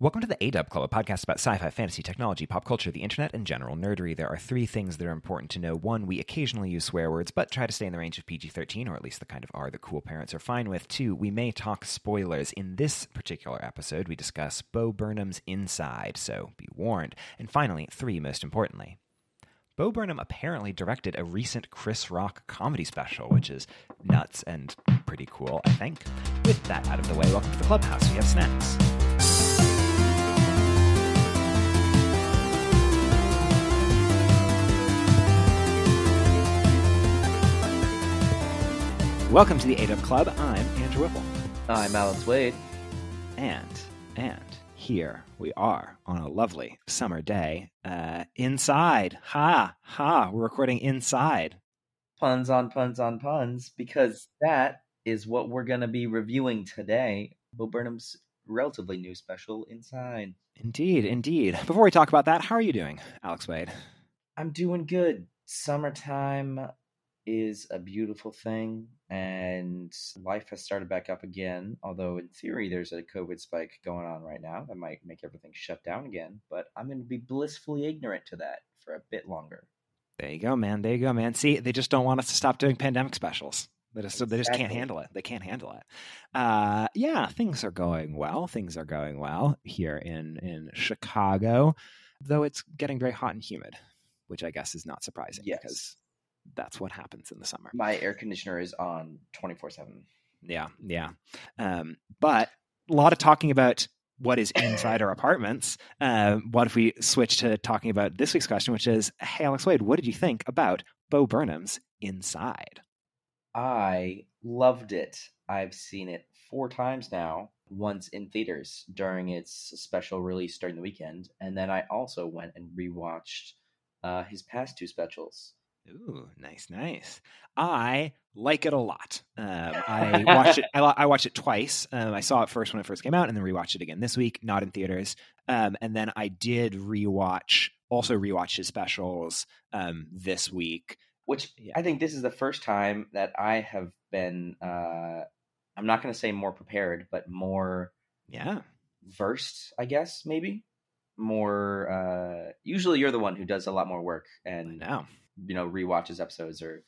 Welcome to the ADub Club, a podcast about sci fi, fantasy, technology, pop culture, the internet, and general nerdery. There are three things that are important to know. One, we occasionally use swear words, but try to stay in the range of PG 13, or at least the kind of R that cool parents are fine with. Two, we may talk spoilers. In this particular episode, we discuss Bo Burnham's Inside, so be warned. And finally, three, most importantly, Bo Burnham apparently directed a recent Chris Rock comedy special, which is nuts and pretty cool, I think. With that out of the way, welcome to the clubhouse. We have snacks. Welcome to the ADub Club. I'm Andrew Whipple. I'm Alex Wade. And, and here we are on a lovely summer day uh, inside. Ha, ha, we're recording inside. Puns on puns on puns, because that is what we're going to be reviewing today. Bo Burnham's relatively new special, Inside. Indeed, indeed. Before we talk about that, how are you doing, Alex Wade? I'm doing good. Summertime is a beautiful thing, and life has started back up again. Although, in theory, there's a COVID spike going on right now that might make everything shut down again. But I'm going to be blissfully ignorant to that for a bit longer. There you go, man. There you go, man. See, they just don't want us to stop doing pandemic specials. They just, exactly. they just can't handle it. They can't handle it. Uh, yeah, things are going well. Things are going well here in in Chicago, though it's getting very hot and humid, which I guess is not surprising yes. because that's what happens in the summer. My air conditioner is on 24 7. Yeah, yeah. Um, but a lot of talking about what is inside our apartments. Uh, what if we switch to talking about this week's question, which is Hey, Alex Wade, what did you think about Bo Burnham's Inside? I loved it. I've seen it four times now, once in theaters during its special release during the weekend. And then I also went and rewatched uh, his past two specials. Ooh, nice, nice. I like it a lot. Um, I watched it. I, I, watched it twice. Um, I saw it first when it first came out, and then rewatched it again this week, not in theaters. Um, and then I did rewatch, also rewatch his specials um, this week. Which yeah. I think this is the first time that I have been. Uh, I'm not going to say more prepared, but more, yeah, versed. I guess maybe more. Uh, usually, you're the one who does a lot more work, and now you know rewatches episodes or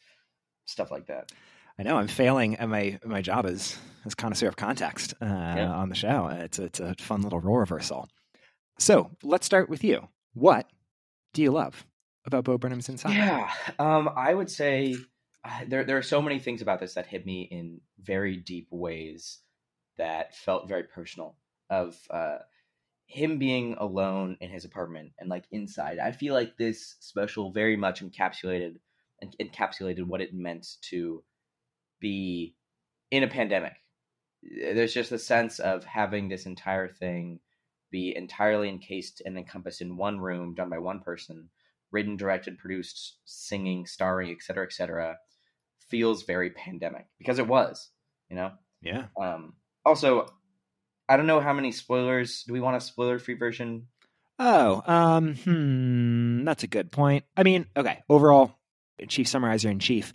stuff like that. I know I'm failing at my my job as as connoisseur of context uh, yeah. on the show. It's a, it's a fun little role reversal. So let's start with you. What do you love about Bo Burnham's Inside? Yeah, um, I would say uh, there there are so many things about this that hit me in very deep ways that felt very personal. Of uh, him being alone in his apartment and like inside. I feel like this special very much encapsulated encapsulated what it meant to be in a pandemic. There's just a sense of having this entire thing be entirely encased and encompassed in one room, done by one person, written, directed, produced, singing, starring, etc., etc. Feels very pandemic because it was, you know. Yeah. Um, also, I don't know how many spoilers. Do we want a spoiler free version? Oh, um, hmm, that's a good point. I mean, okay, overall, chief summarizer in chief,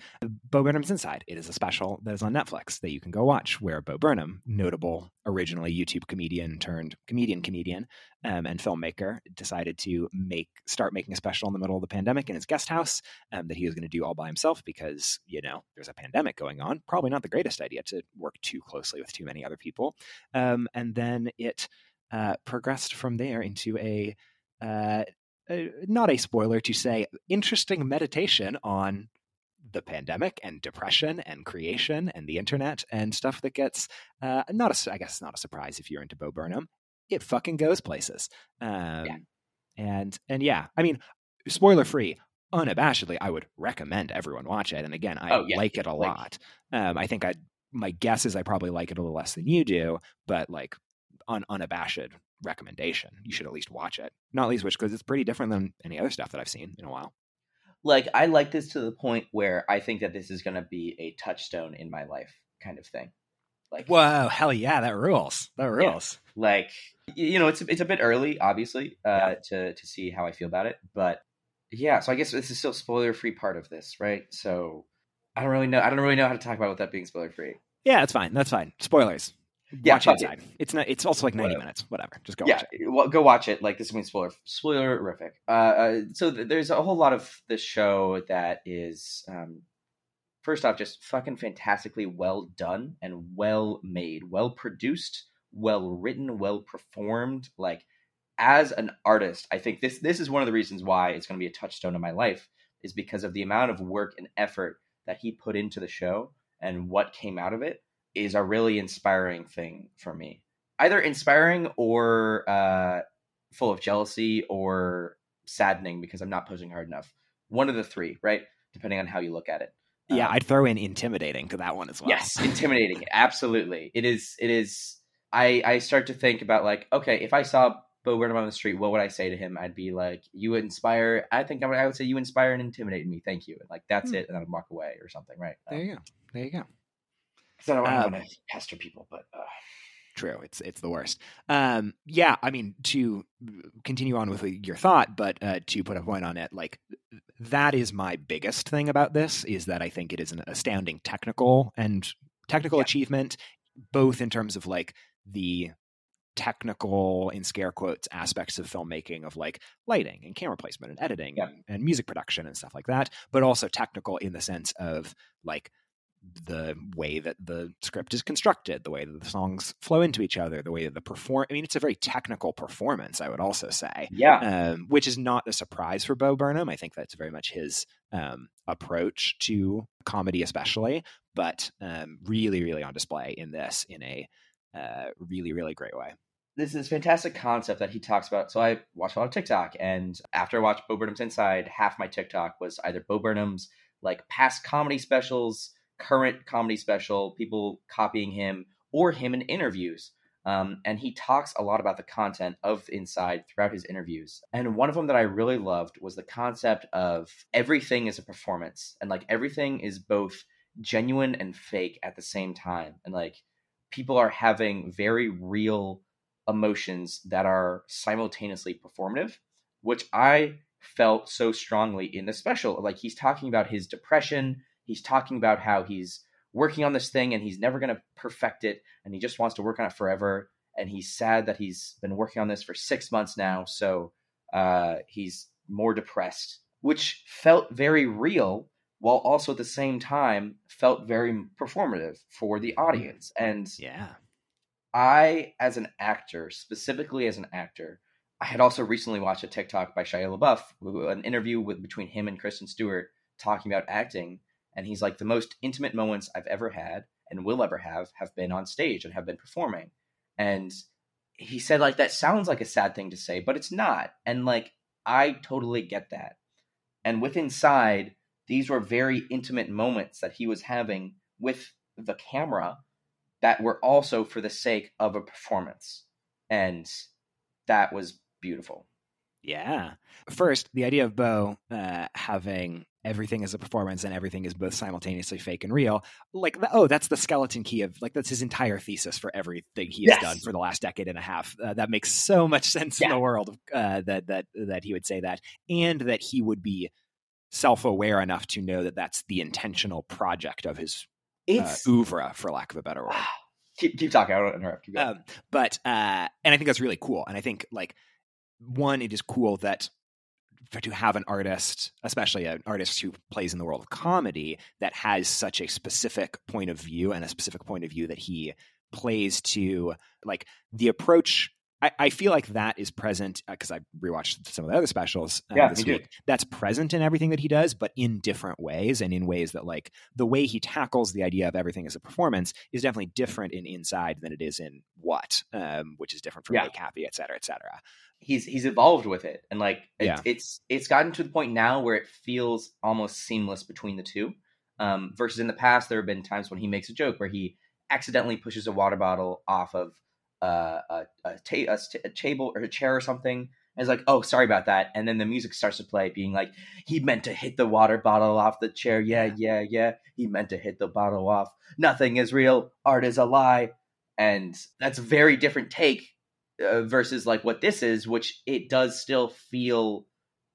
Bo Burnham's Inside. It is a special that is on Netflix that you can go watch, where Bo Burnham, notable originally YouTube comedian turned comedian comedian um, and filmmaker, decided to make start making a special in the middle of the pandemic in his guest house um, that he was going to do all by himself because you know there's a pandemic going on. Probably not the greatest idea to work too closely with too many other people. Um, and then it uh, progressed from there into a uh, uh, not a spoiler to say, interesting meditation on the pandemic and depression and creation and the internet and stuff that gets uh, not a, I guess not a surprise if you're into Bo Burnham. It fucking goes places. Um, yeah. And and yeah, I mean, spoiler free. Unabashedly, I would recommend everyone watch it. And again, I oh, yeah. like it a like, lot. Um, I think I my guess is I probably like it a little less than you do, but like un, unabashed recommendation. You should at least watch it. Not least which because it's pretty different than any other stuff that I've seen in a while. Like I like this to the point where I think that this is going to be a touchstone in my life, kind of thing. Like, whoa, hell yeah, that rules. That rules. Yeah. Like, you know, it's it's a bit early, obviously, uh, yeah. to to see how I feel about it, but yeah. So I guess this is still spoiler free part of this, right? So I don't really know. I don't really know how to talk about without being spoiler free. Yeah, that's fine. That's fine. Spoilers Yeah, watch fuck Inside. It's not. It's also like ninety Whatever. minutes. Whatever. Just go yeah, watch it. well, go watch it. Like this be spoiler spoiler horrific. Uh, uh, so th- there's a whole lot of the show that is, um, first off, just fucking fantastically well done and well made, well produced, well written, well performed. Like as an artist, I think this this is one of the reasons why it's going to be a touchstone in my life is because of the amount of work and effort that he put into the show and what came out of it is a really inspiring thing for me. Either inspiring or uh, full of jealousy or saddening because I'm not pushing hard enough. One of the three, right? Depending on how you look at it. Yeah, Um, I'd throw in intimidating to that one as well. Yes, intimidating. Absolutely, it is. It is. I I start to think about like, okay, if I saw Bo Burnham on the street, what would I say to him? I'd be like, "You would inspire." I think I would, I would say, "You inspire and intimidate me." Thank you. And like that's Hmm. it, and I'd walk away or something, right? There you go. There you go. Because I don't Um, want to pester people, but uh, True. It's it's the worst. Um, yeah. I mean, to continue on with your thought, but uh, to put a point on it, like that is my biggest thing about this is that I think it is an astounding technical and technical Yeah. achievement, both in terms of like the technical in scare quotes aspects of filmmaking of like lighting and camera placement and editing Yeah. and, and music production and stuff like that but also technical in the sense of like the way that the script is constructed the way that the songs flow into each other the way that the perform i mean it's a very technical performance i would also say yeah, um, which is not a surprise for Bo Burnham. I think that's very much his um, approach to comedy, especially, but um, really, really on display in this in a uh, really, really great way. this is fantastic concept that he talks about. So I watch a lot of TikTok, and after I watched Bo Burnham's Inside, half my TikTok was either Bo Burnham's like past comedy specials, current comedy special, people copying him, or him in interviews. Um, and he talks a lot about the content of Inside throughout his interviews. And one of them that I really loved was the concept of everything is a performance, and like everything is both genuine and fake at the same time. And like people are having very real emotions that are simultaneously performative, which I felt so strongly in the special. Like he's talking about his depression, he's talking about how he's working on this thing and he's never going to perfect it and he just wants to work on it forever. And he's sad that he's been working on this for 6 months now, so uh he's more depressed, which felt very real while also at the same time felt very performative for the audience. And Yeah. I, as an actor, specifically as an actor, I had also recently watched a TikTok by Shia LaBeouf, an interview with between him and Kristen Stewart talking about acting, and he's like the most intimate moments I've ever had and will ever have have been on stage and have been performing, and he said like that sounds like a sad thing to say, but it's not, and like I totally get that, and with Inside, these were very intimate moments that he was having with the camera that were also for the sake of a performance. And that was beautiful. Yeah. First, the idea of Bo uh, having everything as a performance and everything is both simultaneously fake and real. Like, oh, that's the skeleton key of like that's his entire thesis for everything he has Yes. done for the last decade and a half. Uh, that makes so much sense in the world uh, that that that he would say that, and that he would be self-aware enough to know that that's the intentional project of his uh, oeuvre, for lack of a better word. keep keep talking. I don't interrupt. You. Um, but uh, and I think that's really cool. And I think like one, it is cool that to have an artist, especially an artist who plays in the world of comedy, that has such a specific point of view and a specific point of view that he plays to like the approach. I, I feel like that is present because I rewatched some of the other specials uh, Yeah, this week. That's present in everything that he does, but in different ways and in ways that like the way he tackles the idea of everything as a performance is definitely different in Inside than it is in What, um, which is different from Yeah. Make Happy, et cetera, et cetera. he's he's evolved with it, and like it's, Yeah. it's it's gotten to the point now where it feels almost seamless between the two. Um, versus in the past, there have been times when he makes a joke where he accidentally pushes a water bottle off of uh, a a, ta- a, a table or a chair or something. And it's like, oh, sorry about that. And then the music starts to play, being like, he meant to hit the water bottle off the chair. Yeah, yeah, yeah. He meant to hit the bottle off. Nothing is real. Art is a lie. And that's a very different take uh, versus like what this is, which it does still feel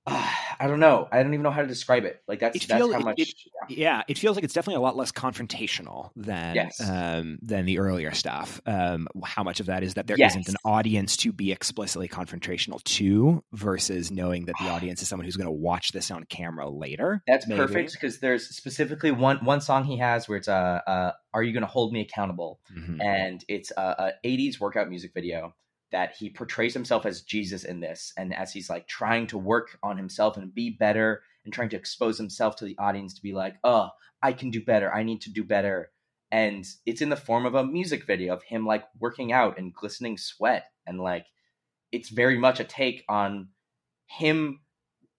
uh, I don't know. I don't even know how to describe it. Like that's It that's feel- how much. it- yeah, it feels like it's definitely a lot less confrontational than Yes. um, than the earlier stuff. Um, how much of that is that there Yes. not an audience to be explicitly confrontational to, versus knowing that the audience is someone who's going to watch this on camera later. That's maybe. perfect because there's specifically one one song he has where it's uh, uh "Are you gonna hold me accountable?" Mhm. and it's a, a 80s workout music video that he portrays himself as Jesus in this, and as he's like trying to work on himself and be better, and trying to expose himself to the audience to be like, "Oh, I can do better. I need to do better." And it's in the form of a music video of him like working out and glistening sweat, and like it's very much a take on him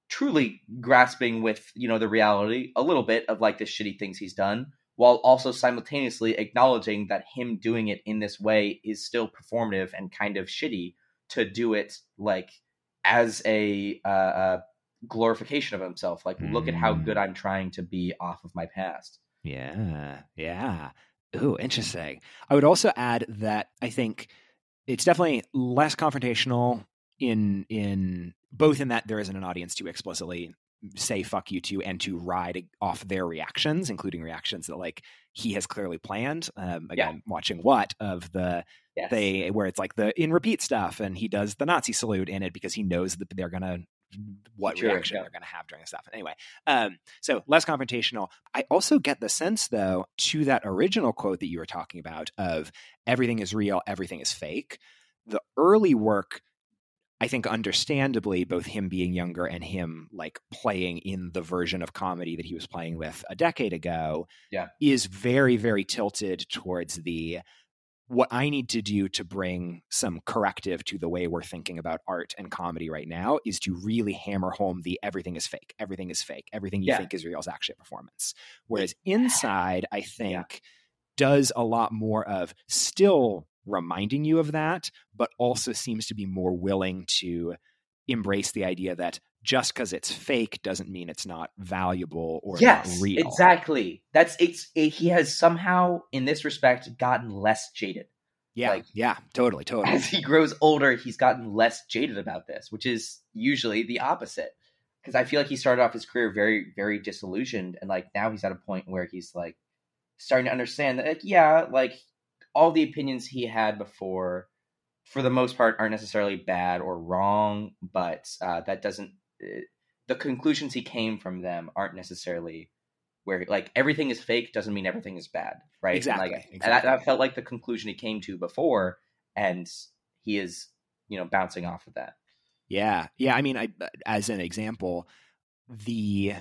truly grasping with you know the reality a little bit of like the shitty things he's done while also simultaneously acknowledging that him doing it in this way is still performative and kind of shitty to do it like as a uh, uh, glorification of himself like look at how Mm. good i'm trying to be off of my past Yeah, yeah. Ooh, interesting. I would also add that I think it's definitely less confrontational in in both in that there isn't an audience to explicitly say fuck you to and to ride off their reactions, including reactions that like he has clearly planned. Um, again, watching what of the yes they where it's like the in repeat stuff and he does the Nazi salute in it because he knows that they're gonna what Sure, reaction yeah. they're gonna have during the stuff. Anyway, um, so less confrontational. I also get the sense though to that original quote that you were talking about of everything is real, everything is fake. The early work I think understandably, both him being younger and him like playing in the version of comedy that he was playing with a decade ago, Yeah. is very, very tilted towards the what I need to do to bring some corrective to the way we're thinking about art and comedy right now is to really hammer home the everything is fake, everything is fake, everything you Yeah. think is real is actually a performance. Whereas inside, I think does a lot more of still reminding you of that, but also seems to be more willing to embrace the idea that just because it's fake doesn't mean it's not valuable or yes real. exactly that's it's it, he has somehow in this respect gotten less jaded Yeah, Like- yeah, totally, totally. as he grows older, he's gotten less jaded about this, which is usually the opposite. Because I feel like he started off his career very, very disillusioned, and like now he's at a point where he's like starting to understand that, like, yeah, like all the opinions he had before, for the most part, aren't necessarily bad or wrong, but uh, that doesn't. Uh, the conclusions he came from them aren't necessarily where like everything is fake doesn't mean everything is bad, right? And, Exactly, Like, and exactly. that, that felt like the conclusion he came to before, and he is you know bouncing off of that. Yeah. Yeah. I mean, I, as an example, the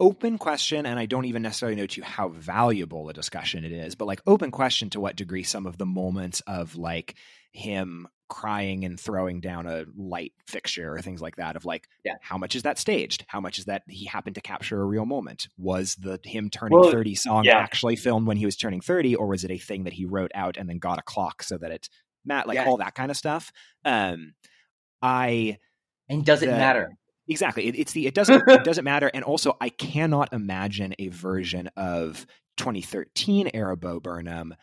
open question, and I don't even necessarily know to how valuable a discussion it is, but like open question to what degree some of the moments of like him crying and throwing down a light fixture or things like that of like Yeah. how much is that staged how much is that he happened to capture a real moment was the him turning Well, 30 song yeah. actually filmed when he was turning 30 or was it a thing that he wrote out and then got a clock so that it Matt like Yes. all that kind of stuff um i And does it The- matter? Exactly. It, it's the it doesn't it doesn't matter. And also, I cannot imagine a version of 2013 era Bo Burnham,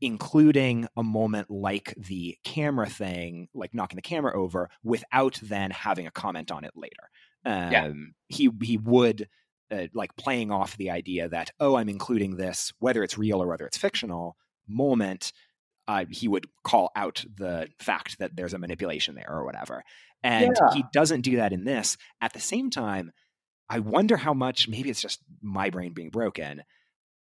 including a moment like the camera thing, like knocking the camera over, without then having a comment on it later. Um, Yeah. He he would. Uh, like playing off the idea that oh i'm including this whether it's real or whether it's fictional moment uh, he would call out the fact that there's a manipulation there or whatever and Yeah. he doesn't do that in this. At the same time, I wonder how much, maybe it's just my brain being broken,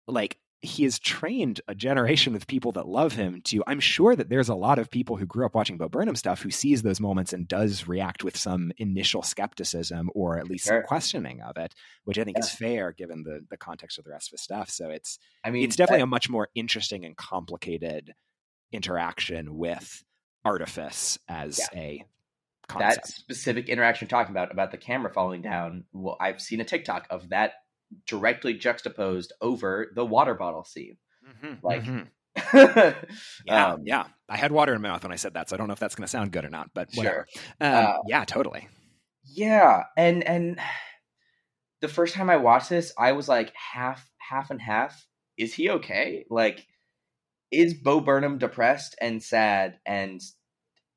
like he has trained a generation of people that love him to i'm sure that there's a lot of people who grew up watching bo burnham stuff who sees those moments and does react with some initial skepticism or at least Sure. some questioning of it which i think is fair given the the context of the rest of his stuff so it's I mean, it's definitely a much more interesting and complicated interaction with artifice as a that specific interaction you're talking about about the camera falling down. Well, I've seen a TikTok of that directly juxtaposed over the water bottle scene. Mhm, like, mhm. yeah, yeah, um, yeah. I had water in my mouth when I said that, so I don't know if that's going to sound good or not, but whatever. Um, Uh, yeah, totally. Yeah, and and the first time I watched this, I was like half half and half. Is he okay? Like, is Bo Burnham depressed and sad, and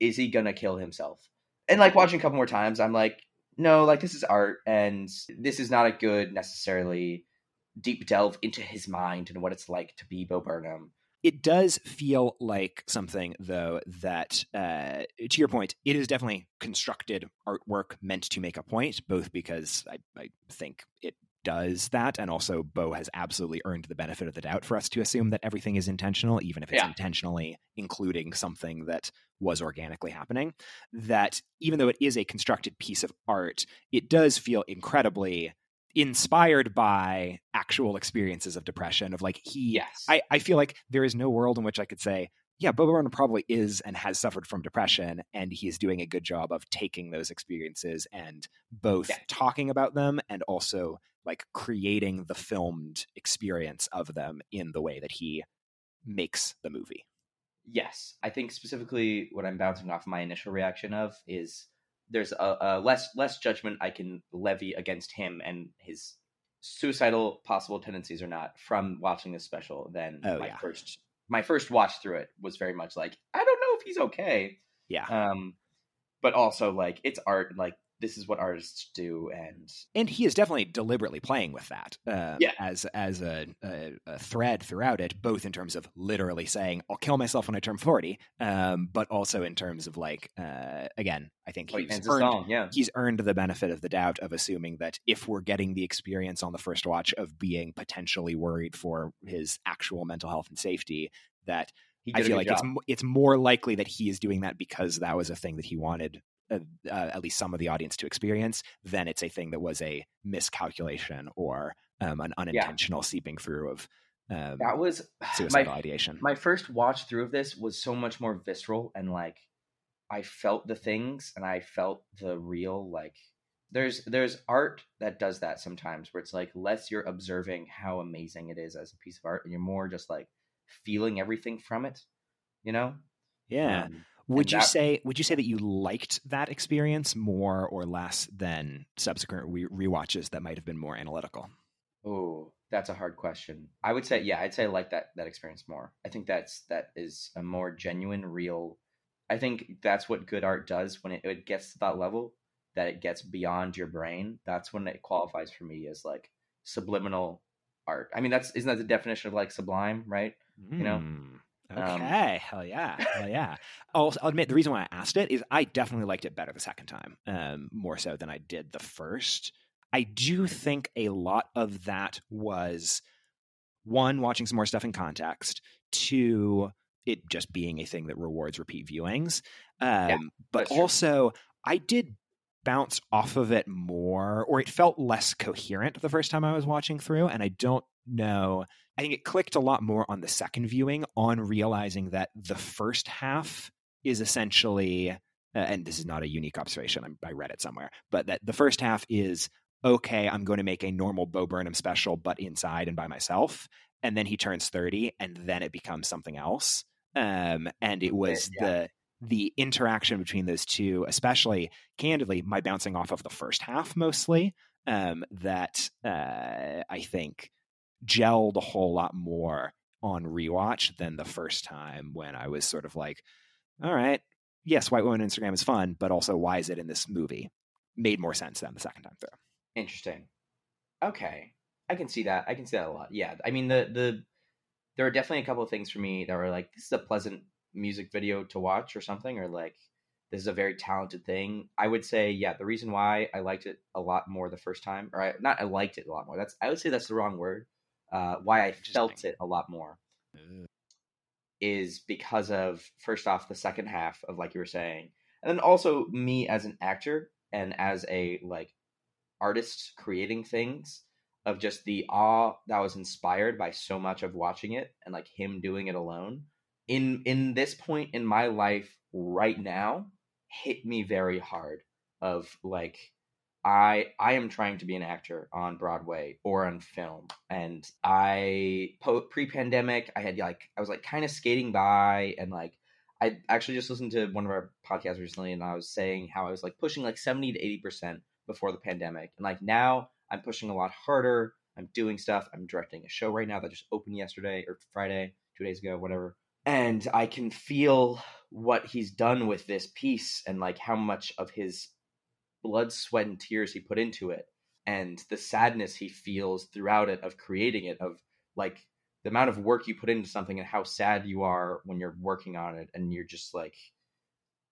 is he gonna kill himself? And like watching a couple more times, I'm like, no, like this is art, and this is not a good necessarily deep delve into his mind and what it's like to be Bo Burnham. It does feel like something, though, that, uh, to your point, it is definitely constructed artwork meant to make a point, both because I, I think it does that, and also Bo has absolutely earned the benefit of the doubt for us to assume that everything is intentional, even if it's Yeah. intentionally including something that was organically happening. That even though it is a constructed piece of art, it does feel incredibly inspired by actual experiences of depression. Of like he, Yes. I, I feel like there is no world in which I could say, yeah, Bo Burnham probably is and has suffered from depression, and he is doing a good job of taking those experiences and both Yeah. talking about them and also like creating the filmed experience of them in the way that he makes the movie. Yes, I think specifically what I'm bouncing off my initial reaction of is there's a, a less less judgment I can levy against him and his suicidal possible tendencies or not from watching this special than Oh, my yeah. first my first watch through it was very much like I don't know if he's okay. Yeah. Um, but also like it's art. Like this is what artists do, and and he is definitely deliberately playing with that um, Yeah. as as a, a, a thread throughout it, both in terms of literally saying "I'll kill myself when I turn 40," um, but also in terms of like uh, again, I think he's a earned, song. Yeah, he's earned the benefit of the doubt of assuming that if we're getting the experience on the first watch of being potentially worried for his actual mental health and safety, that I feel like it's job. mo- it's more likely that he is doing that because that was a thing that he wanted uh, uh, at least some of the audience to experience then it's a thing that was a miscalculation or um, an unintentional seeping through of um, that was suicidal my ideation. my first watch through of this was so much more visceral and like I felt the things and I felt the real like there's there's art that does that sometimes where it's like less you're observing how amazing it is as a piece of art and you're more just like feeling everything from it, you know? yeah. Um, would and you say would you say that you liked that experience more or less than subsequent re- rewatches that might have been more analytical? Oh, that's a hard question. I would say, yeah, I'd say I like that that experience more. I think that's that is a more genuine, real. I think that's what good art does when it, it gets to that level that it gets beyond your brain. That's when it qualifies for me as like subliminal art. I mean, that's isn't that the definition of like sublime, right? You know? Hmm. Um, Okay, hell yeah, hell yeah. I'll, I'll admit the reason why I asked it is I definitely liked it better the second time, um, more so than I did the first. I do think a lot of that was one watching some more stuff in context, two it just being a thing that rewards repeat viewings, um, but that's true. also I did bounce off of it more, or it felt less coherent the first time I was watching through, and I don't know. I think it clicked a lot more on the second viewing on realizing that the first half is essentially, uh, and this is not a unique observation, I'm, I read it somewhere, but that the first half is okay, I'm going to make a normal Bo Burnham special, but inside and by myself. And then he turns 30, and then it becomes something else. Um, and it was Yeah. the the interaction between those two, especially candidly, my bouncing off of the first half mostly, um, that uh, I think gelled a whole lot more on rewatch than the first time when I was sort of like, all right, yes, white woman Instagram is fun, but also why is it in this movie? Made more sense than the second time through. Interesting. Okay, I can see that. I can see that a lot. Yeah, I mean the the there are definitely a couple of things for me that were like this is a pleasant music video to watch or something, or like this is a very talented thing. I would say yeah, the reason why I liked it a lot more the first time, or I, not I liked it a lot more. That's I would say that's the wrong word. Uh, why I felt it a lot more is because of first off the second half of like you were saying, and then also me as an actor and as a like artist creating things of just the awe that was inspired by so much of watching it and like him doing it alone in in this point in my life right now hit me very hard of like I I am trying to be an actor on Broadway or on film, and I po- pre-pandemic I had like I was like kind of skating by, and like I actually just listened to one of our podcasts recently, and I was saying how I was like pushing like seventy to eighty percent before the pandemic, and like now I'm pushing a lot harder. I'm doing stuff. I'm directing a show right now that just opened yesterday or Friday, two days ago, whatever, and I can feel what he's done with this piece and like how much of his blood, sweat, and tears he put into it, and the sadness he feels throughout it of creating it, of like the amount of work you put into something and how sad you are when you're working on it, and you're just like,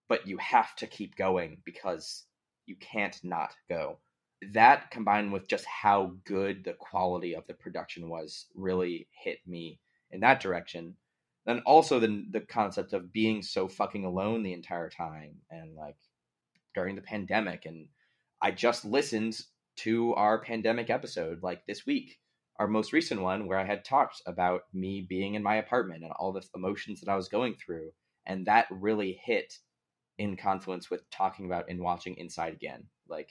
but you have to keep going because you can't not go. That combined with just how good the quality of the production was really hit me in that direction. Then also the the concept of being so fucking alone the entire time and like during the pandemic and I just listened to our pandemic episode like this week, our most recent one where I had talked about me being in my apartment and all the emotions that I was going through and that really hit in confluence with talking about and watching Inside again. Like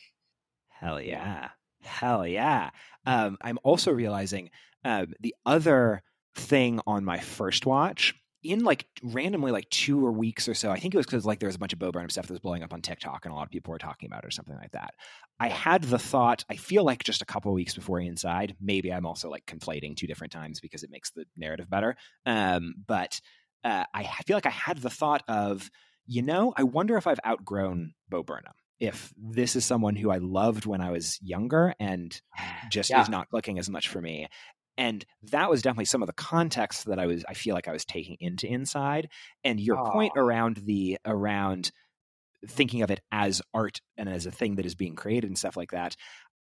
hell yeah. Hell yeah. Um, I'm also realizing um, the other thing on my first watch in like randomly like two or weeks or so. I think it was because like there was a bunch of Bo Burnham stuff that was blowing up on TikTok and a lot of people were talking about it or something like that. I had the thought. I feel like just a couple of weeks before Inside. Maybe I'm also like conflating two different times because it makes the narrative better. Um, but uh, I feel like I had the thought of, you know, I wonder if I've outgrown Bo Burnham if this is someone who I loved when I was younger and just yeah. is not clicking as much for me and that was definitely some of the context that i was i feel like i was taking into inside and your Aww. point around the around thinking of it as art and as a thing that is being created and stuff like that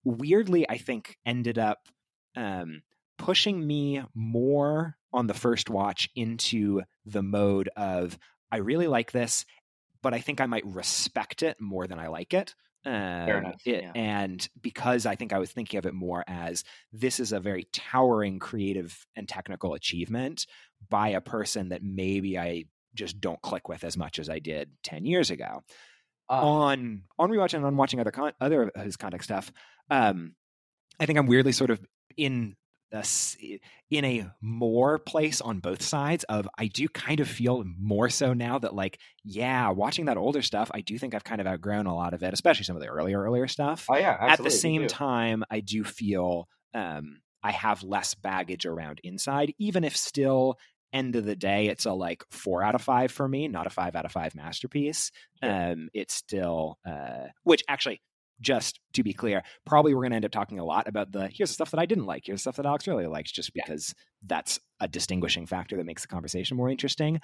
weirdly i think ended up um, pushing me more on the first watch into the mode of i really like this but i think i might respect it more than i like it um, it, yeah. And because I think I was thinking of it more as this is a very towering creative and technical achievement by a person that maybe I just don't click with as much as I did 10 years ago. Uh, on on rewatching and on watching other con- other of his contact stuff, um, I think I'm weirdly sort of in in a more place on both sides of I do kind of feel more so now that like yeah watching that older stuff I do think I've kind of outgrown a lot of it especially some of the earlier earlier stuff. Oh yeah at the same time I do feel um, I have less baggage around inside even if still end of the day it's a like four out of five for me not a five out of five masterpiece. Um it's still uh which actually just to be clear, probably we're going to end up talking a lot about the here's the stuff that I didn't like, here's the stuff that Alex really likes, just because yeah. that's a distinguishing factor that makes the conversation more interesting.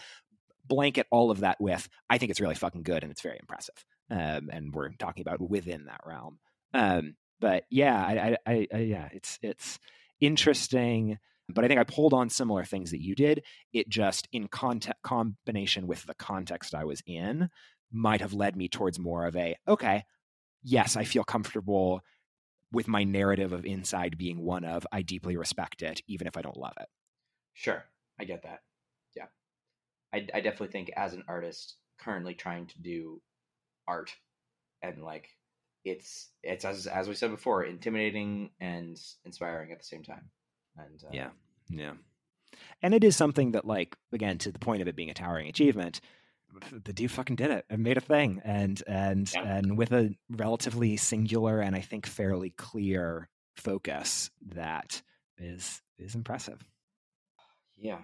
Blanket all of that with I think it's really fucking good and it's very impressive, um, and we're talking about within that realm. Um, but yeah, I, I, I, yeah, it's it's interesting. But I think I pulled on similar things that you did. It just in context combination with the context I was in might have led me towards more of a okay yes, I feel comfortable with my narrative of Inside being one of I deeply respect it, even if I don't love it. Sure, I get that. Yeah, I, I definitely think as an artist currently trying to do art and like it's it's as as we said before intimidating and inspiring at the same time and uh, yeah yeah and it is something that like again to the point of it being a towering achievement the dude fucking did it and made a thing and and yeah. and with a relatively singular and I think fairly clear focus that is is impressive. Yeah.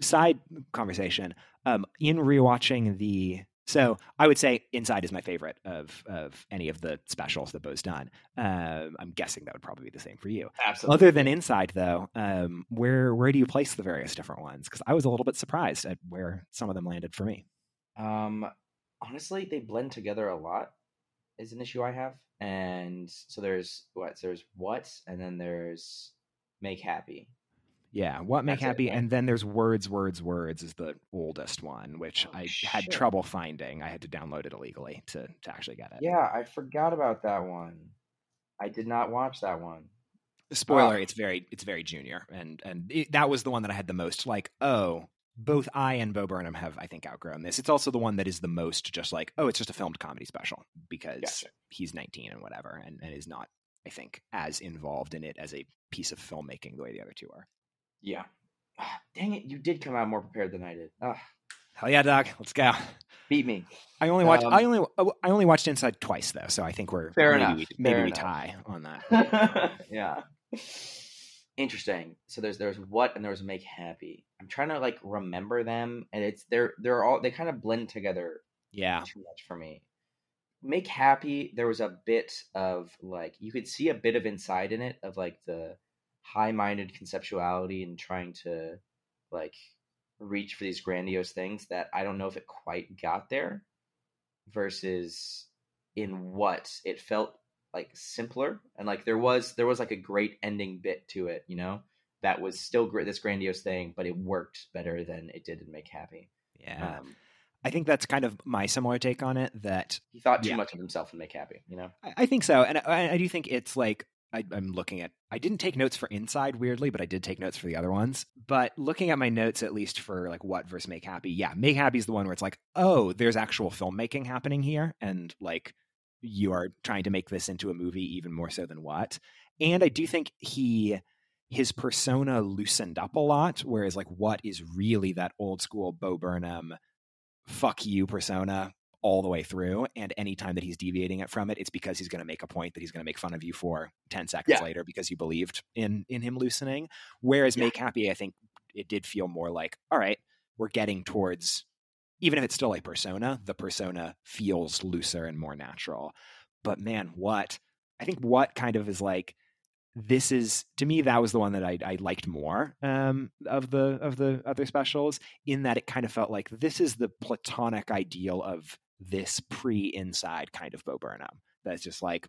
Side conversation. Um, in rewatching the so I would say Inside is my favorite of of any of the specials that Bo's done. Um, I'm guessing that would probably be the same for you. Absolutely. Other than Inside, though, um, where where do you place the various different ones? Because I was a little bit surprised at where some of them landed for me. Um, honestly, they blend together a lot. Is an issue I have, and so there's what there's what, and then there's make happy. Yeah, what make That's happy, it, and then there's words, words, words is the oldest one, which oh, I shit. had trouble finding. I had to download it illegally to to actually get it. Yeah, I forgot about that one. I did not watch that one. Spoiler: oh. It's very it's very junior, and and it, that was the one that I had the most like. Oh, both I and Bo Burnham have, I think, outgrown this. It's also the one that is the most just like, oh, it's just a filmed comedy special because gotcha. he's 19 and whatever, and, and is not, I think, as involved in it as a piece of filmmaking the way the other two are. Yeah. Ah, dang it, you did come out more prepared than I did. Ah. Hell yeah, Doc. Let's go. Beat me. I only watched. Um, I only. Oh, I only watched Inside twice though, so I think we're fair maybe enough. We, maybe fair we enough. tie on that. yeah interesting. So there's there's what and there's make happy. I'm trying to like remember them, and it's they're they're all they kind of blend together. Yeah, too much for me. make happy there was a bit of like you could see a bit of inside in it of like the high-minded conceptuality and trying to like reach for these grandiose things that I don't know if it quite got there versus in what it felt like simpler and like there was there was like a great ending bit to it you know that was still great this grandiose thing but it worked better than it did in make happy. Yeah. Um, i think that's kind of my similar take on it that he thought too yeah. much of himself in make happy you know? I, I think so and I, I, do think it's like I, am looking at i didn't take notes for inside weirdly but i did take notes for the other ones but looking at my notes at least for like what versus make happy yeah make happy is the one where it's like oh there's actual filmmaking happening here and like you are trying to make this into a movie even more so than what. And I do think he his persona loosened up a lot, whereas like what is really that old school Bo Burnham fuck you persona all the way through. And anytime that he's deviating it from it, it's because he's going to make a point that he's going to make fun of you for 10 seconds yeah. later because you believed in in him loosening. Whereas yeah. Make Happy, I think it did feel more like, all right, we're getting towards even if it's still a persona, the persona feels looser and more natural. But man, what I think what kind of is like this is to me that was the one that I, I liked more um, of the of the other specials in that it kind of felt like this is the platonic ideal of this pre inside kind of Bo Burnham that's just like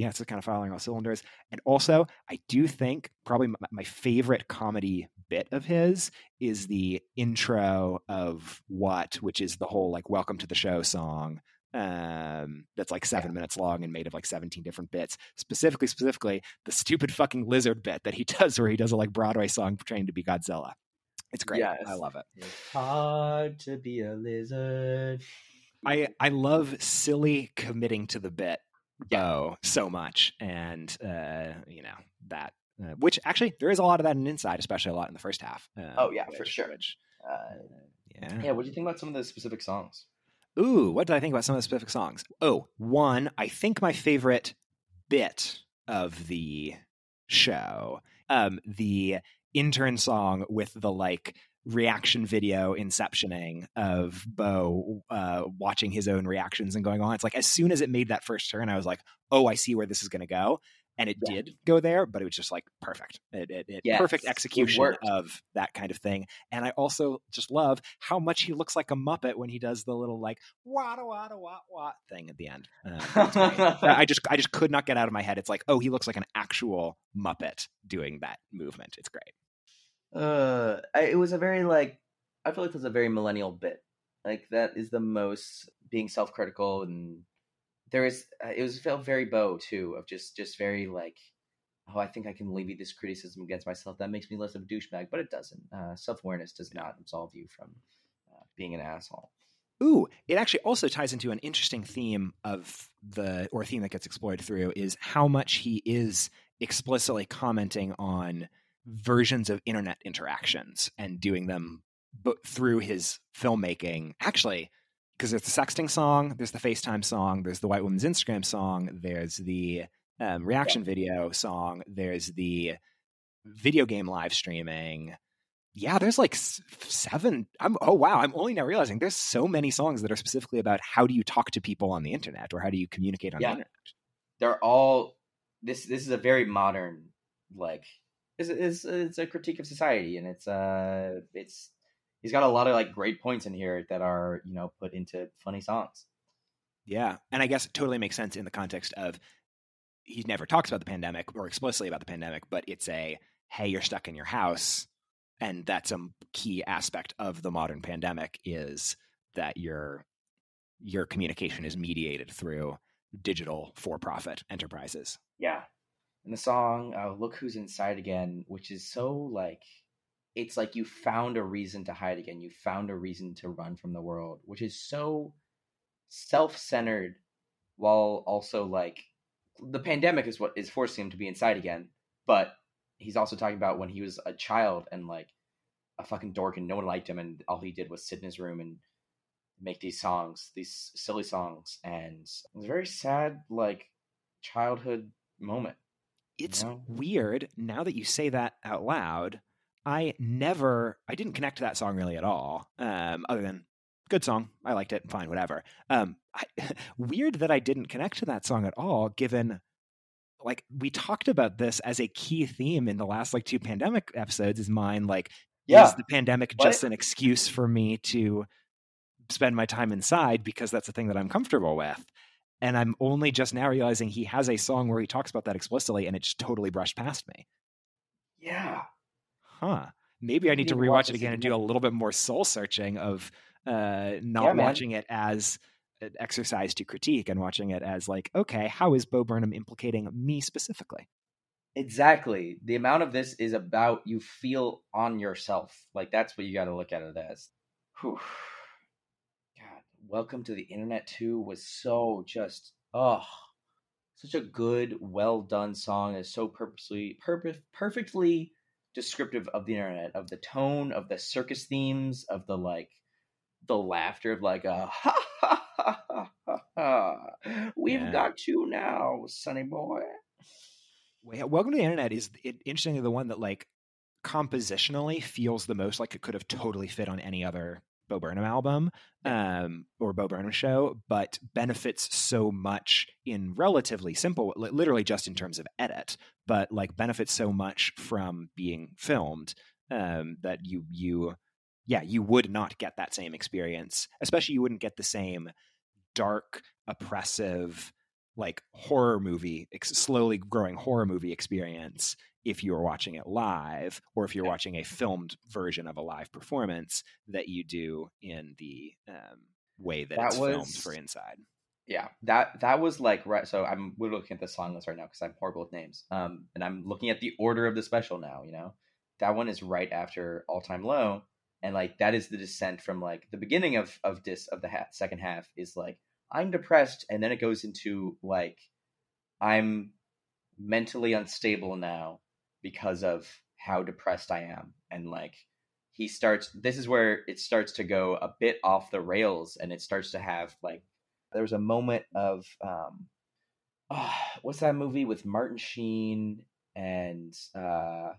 yeah, it's kind of firing all cylinders. And also, I do think probably my, my favorite comedy bit of his is the intro of What, which is the whole like "Welcome to the Show" song um that's like seven yeah. minutes long and made of like 17 different bits specifically specifically the stupid fucking lizard bit that he does where he does a like broadway song portraying to be godzilla it's great yes. i love it it's hard to be a lizard i i love silly committing to the bit Bo so much, and uh, you know that. Uh, which actually, there is a lot of that in Inside, especially a lot in the first half. Um, oh yeah, which, for sure. Which, uh, yeah, yeah. What do you think about some of the specific songs? Ooh, what did I think about some of the specific songs? Oh, one, I think my favorite bit of the show, um, the intern song with the like reaction video inceptioning of Bo uh, watching his own reactions and going on. It's like as soon as it made that first turn, I was like, oh, I see where this is going to go. And it yeah. did go there, but it was just like perfect. It, it, it yes. perfect execution of that kind of thing. And I also just love how much he looks like a Muppet when he does the little like wada wada wah wah thing at the end. Uh, I just I just could not get out of my head. It's like, oh, he looks like an actual Muppet doing that movement. It's great uh I, it was a very like i feel like it was a very millennial bit. Like that is the most being self-critical and there is uh, it was felt very Bo too of just just very like oh i think i can levy this criticism against myself. That makes me less of a douchebag but it doesn't. Uh, self-awareness does not absolve you from uh, being an asshole. Ooh, it actually also ties into an interesting theme of the or theme that gets explored through is how much he is explicitly commenting on versions of internet interactions and doing them but through his filmmaking. Actually, because there's the sexting song, there's the FaceTime song, there's the white woman's Instagram song, there's the um, reaction yeah. video song, there's the video game live streaming. Yeah, there's like seven. I'm oh wow, I'm only now realizing there's so many songs that are specifically about how do you talk to people on the internet or how do you communicate on yeah. the internet. They're all this. This is a very modern like is is it's a critique of society, and it's uh it's he's got a lot of like great points in here that are you know put into funny songs. Yeah, and I guess it totally makes sense in the context of he never talks about the pandemic or explicitly about the pandemic, but it's a hey, you're stuck in your house, and that's a key aspect of the modern pandemic is that your your communication is mediated through digital for-profit enterprises. Yeah, and the song uh, "Look Who's Inside Again," which is so like it's like you found a reason to hide again. You found a reason to run from the world, which is so self-centered while also like the pandemic is what is forcing him to be inside again. But he's also talking about when he was a child and like a fucking dork and no one liked him and all he did was sit in his room and make these songs, these silly songs. And it was a very sad like childhood moment. It's weird now that you say that out loud. I never, I didn't connect to that song really at all, um, other than good song. I liked it. Fine, whatever. Um, I, weird that I didn't connect to that song at all, given like we talked about this as a key theme in the last like two pandemic episodes. Is mine like Yeah. is the pandemic What? just an excuse for me to spend my time inside because that's the thing that I'm comfortable with? And I'm only just now realizing he has a song where he talks about that explicitly, and it just totally brushed past me. Yeah. Huh. Maybe I need to Need to rewatch it again and do a little bit more soul searching of uh, not Yeah, watching it as an exercise to critique and watching it as like, okay, how is Bo Burnham implicating me specifically? Exactly. The amount of this is about you feel on yourself. Like that's what you got to look at it as. Whew. Welcome to the internet too was so just oh, such a good, well done song. Is so purposely, purpose, perfectly descriptive of the internet, of the tone, of the circus themes, of the like, the laughter of like a ha ha ha ha ha. ha. We've Yeah. got you now, sonny boy. Welcome to the Internet is it, interestingly the one that like compositionally feels the most like it could have totally fit on any other Bo Burnham album um, or Bo Burnham show, but benefits so much in relatively simple, literally just in terms of edit, but like benefits so much from being filmed um, that you you yeah you would not get that same experience, especially you wouldn't get the same dark, oppressive like horror movie, ex- slowly growing horror movie experience if you're watching it live or if you're watching a filmed version of a live performance that you do in the um, way that, That it's filmed was- for inside. yeah that that was like right so i'm we're looking at the song list right now because i'm horrible with names um and i'm looking at the order of the special now you know that one is right after all time low and like that is the descent from like the beginning of of this of the ha- second half is like i'm depressed and then it goes into like i'm mentally unstable now because of how depressed i am and like he starts this is where it starts to go a bit off the rails and it starts to have like there was a moment of um oh, what's that movie with Martin Sheen and uh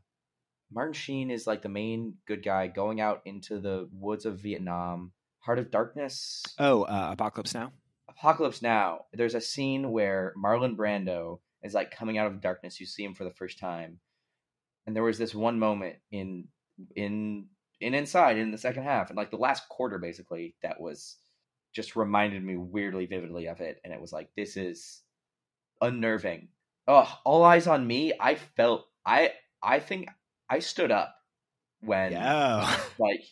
Martin Sheen is like the main good guy going out into the woods of Vietnam. Heart of Darkness, Oh, uh, Apocalypse Now? Apocalypse Now. There's a scene where Marlon Brando is like coming out of darkness. You see him for the first time, and there was this one moment in in in inside in the second half, and like the last quarter, basically, that was just reminded me weirdly vividly of it, and it was like this is unnerving. Oh, all eyes on me. I felt I I think I stood up when Yeah. like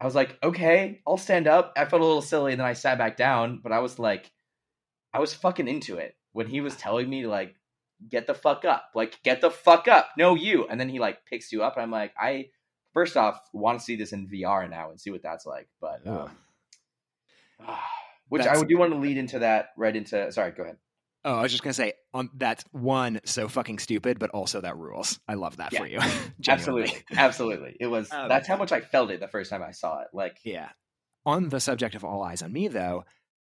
I was like, okay, I'll stand up. I felt a little silly, and then I sat back down, but I was like, I was fucking into it when he was telling me like, get the fuck up, like get the fuck up, no you, and then he like picks you up, and I'm like, I first off want to see this in VR now and see what that's like, but Ugh. um, which That's- I do want to lead into that right into. Sorry, go ahead. Oh, I was just gonna say, um, that's one so fucking stupid, but also that rules. I love that for you. Absolutely, absolutely. It was Um, that's how much I felt it the first time I saw it. Like, Yeah. On the subject of All Eyes on Me, though,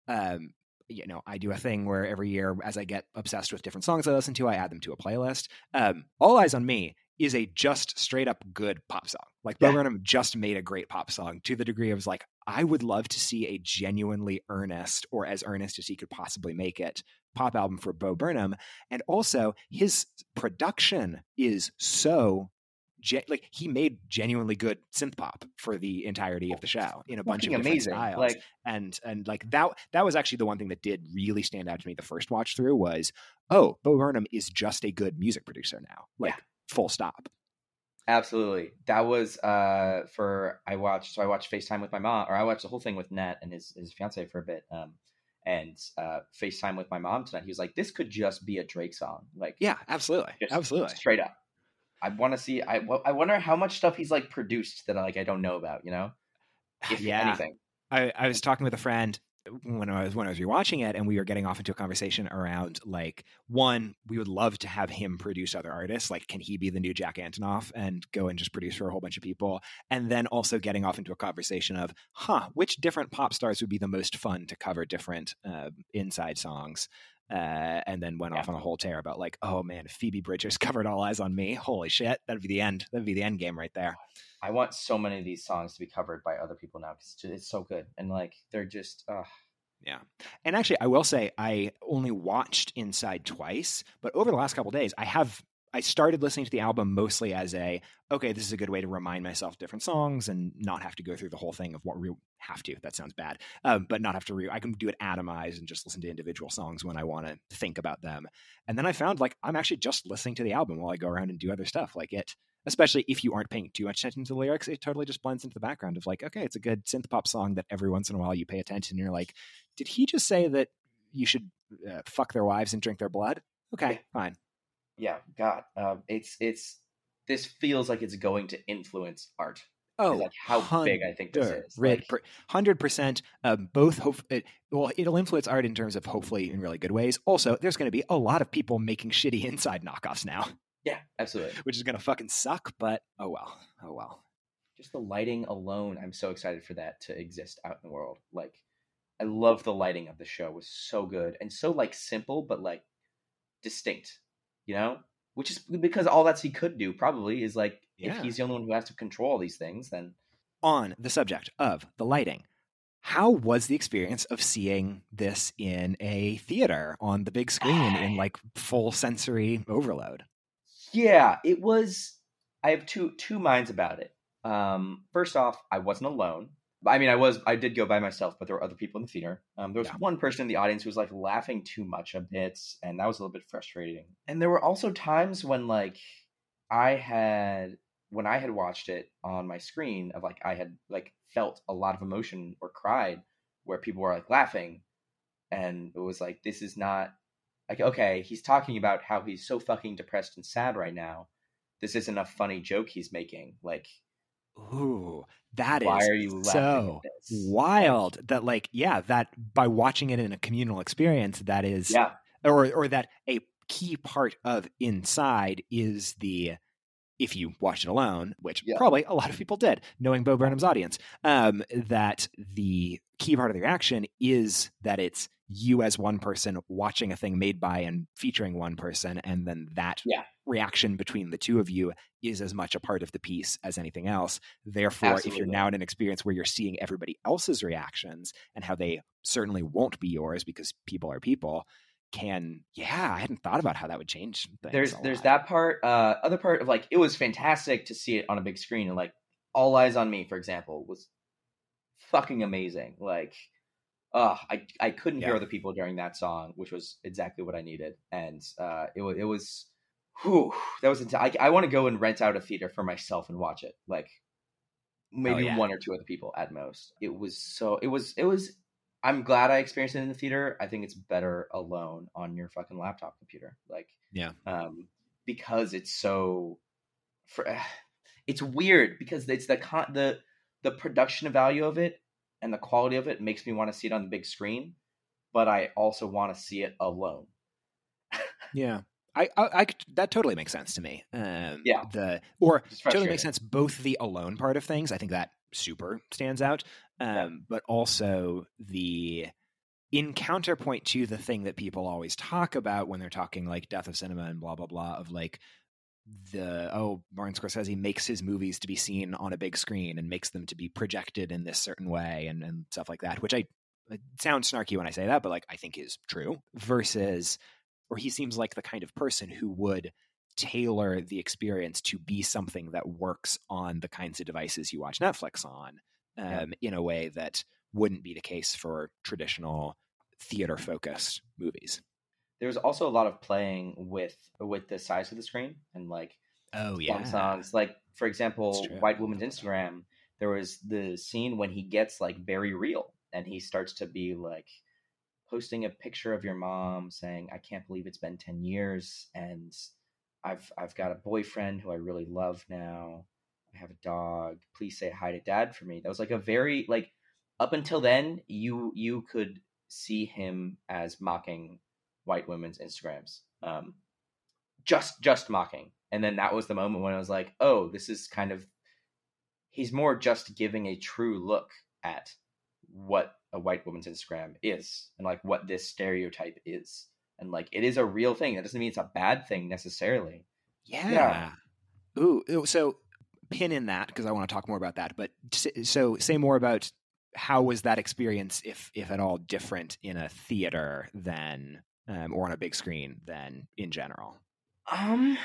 um, you know, I do a thing where every year, as I get obsessed with different songs I listen to, I add them to a playlist. Um, All Eyes on Me is a just straight up good pop song. Like Bo Burnham just made a great pop song to the degree of like, I would love to see a genuinely earnest or as earnest as he could possibly make it pop album for Bo Burnham. And also his production is so ge- like he made genuinely good synth pop for the entirety of the show in a bunch of different amazing. styles Like, and and like that that was actually the one thing that did really stand out to me the first watch through was oh Bo Burnham is just a good music producer now like Yeah. full stop Absolutely. That was uh for I watched so I watched FaceTime with my mom or I watched the whole thing with Nat and his his fiance for a bit. Um and uh FaceTime with my mom tonight. He was like, This could just be a Drake song. Like yeah absolutely absolutely straight up. I wanna see I I wonder how much stuff he's like produced that like I don't know about, you know? If Yeah. anything. I, I was talking with a friend when I was when I was rewatching it, and we were getting off into a conversation around like one, we would love to have him produce other artists. Like, can he be the new Jack Antonoff and go and just produce for a whole bunch of people? And then also getting off into a conversation of, huh, which different pop stars would be the most fun to cover different uh, inside songs? Uh, and then went Yeah. off on a whole tear about like, oh man, if Phoebe Bridgers covered "All Eyes on Me," holy shit, that'd be the end. That'd be the end game right there. I want so many of these songs to be covered by other people now because it's so good and like they're just uh, Yeah. And actually, I will say I only watched Inside twice, but over the last couple days, I have I started listening to the album mostly as a okay, this is a good way to remind myself of different songs and not have to go through the whole thing of what we have to. That sounds bad, um, but not have to. Re- I can do it atomized and just listen to individual songs when I want to think about them. And then I found like I'm actually just listening to the album while I go around and do other stuff. Like it, especially if you aren't paying too much attention to the lyrics, it totally just blends into the background of like, okay, it's a good synth pop song that every once in a while you pay attention and you're like, did he just say that you should uh, fuck their wives and drink their blood? Okay, fine. Yeah, God, um, it's it's this feels like it's going to influence art. Oh, like how big I think this is. Like, Hundred percent. Um, both hope. It, well, it'll influence art in terms of hopefully in really good ways. Also, there's going to be a lot of people making shitty inside knockoffs now, yeah, absolutely. which is going to fucking suck. But oh well. Oh well. Just the lighting alone, I'm so excited for that to exist out in the world. Like, I love the lighting of the show. It was so good and so like simple, but like distinct. You know, which is because all that he could do probably is like Yeah. if he's the only one who has to control all these things, then On the subject of the lighting, how was the experience of seeing this in a theater on the big screen in like full sensory overload? Yeah, it was. I have two two minds about it. Um, first off, I wasn't alone. I mean, I was. I did go by myself, but there were other people in the theater. Um, there was Yeah. one person in the audience who was like laughing too much a bit, and that was a little bit frustrating. And there were also times when like I had when I had watched it on my screen of like I had like felt a lot of emotion or cried where people were like laughing, and it was like this is not like okay he's talking about how he's so fucking depressed and sad right now this isn't a funny joke he's making like Ooh, that is why are you so wild that like yeah that by watching it in a communal experience that is yeah. or or that a key part of inside is the if you watched it alone which Yeah. probably a lot of people did knowing bo burnham's audience um that the key part of the reaction is that it's you as one person watching a thing made by and featuring one person and then that Yeah. reaction between the two of you is as much a part of the piece as anything else therefore if you're now in an experience where you're seeing everybody else's reactions and how they certainly won't be yours because people are people can yeah i hadn't thought about how that would change there's there's lot. that part uh other part of like it was fantastic to see it on a big screen and like all eyes on me for example was fucking amazing like uh i i couldn't hear Yeah. other people during that song which was exactly what i needed and uh it was it was whew, that was int- i, I want to go and rent out a theater for myself and watch it like maybe Oh, yeah. one or two other people at most it was so it was it was i'm glad i experienced it in the theater i think it's better alone on your fucking laptop computer like Yeah. um because it's so for, it's weird because it's the con the the production value of it and the quality of it makes me want to see it on the big screen but i also want to see it alone yeah I, I, I that totally makes sense to me. Um, Yeah. The or totally makes sense. Both the alone part of things, I think that super stands out. Um, but also the in counterpoint to the thing that people always talk about when they're talking like death of cinema and blah blah blah of like the oh Martin Scorsese makes his movies to be seen on a big screen and makes them to be projected in this certain way and, and stuff like that, which I it sounds snarky when I say that, but like I think is true. Versus, or he seems like the kind of person who would tailor the experience to be something that works on the kinds of devices you watch Netflix on, um, Yeah. in a way that wouldn't be the case for traditional theater focused movies. there's also a lot of playing with with the size of the screen and like Oh yeah songs. Like for example, White Woman's Instagram. There was the scene when he gets like very real and he starts to be like posting a picture of your mom saying, "I can't believe it's been ten years and I've I've got a boyfriend who I really love now. I have a dog. Please say hi to dad for me." That was like a very like up until then you you could see him as mocking white women's Instagrams. Um, just just mocking and then that was the moment when i was like oh this is kind of he's more just giving a true look at what a white woman's instagram is and like what this stereotype is and like it is a real thing. That doesn't mean it's a bad thing necessarily. Yeah. yeah. Ooh, so pin in that because I want to talk more about that. But so say more about how was that experience, if if at all, different in a theater than um, or on a big screen than in general? Um,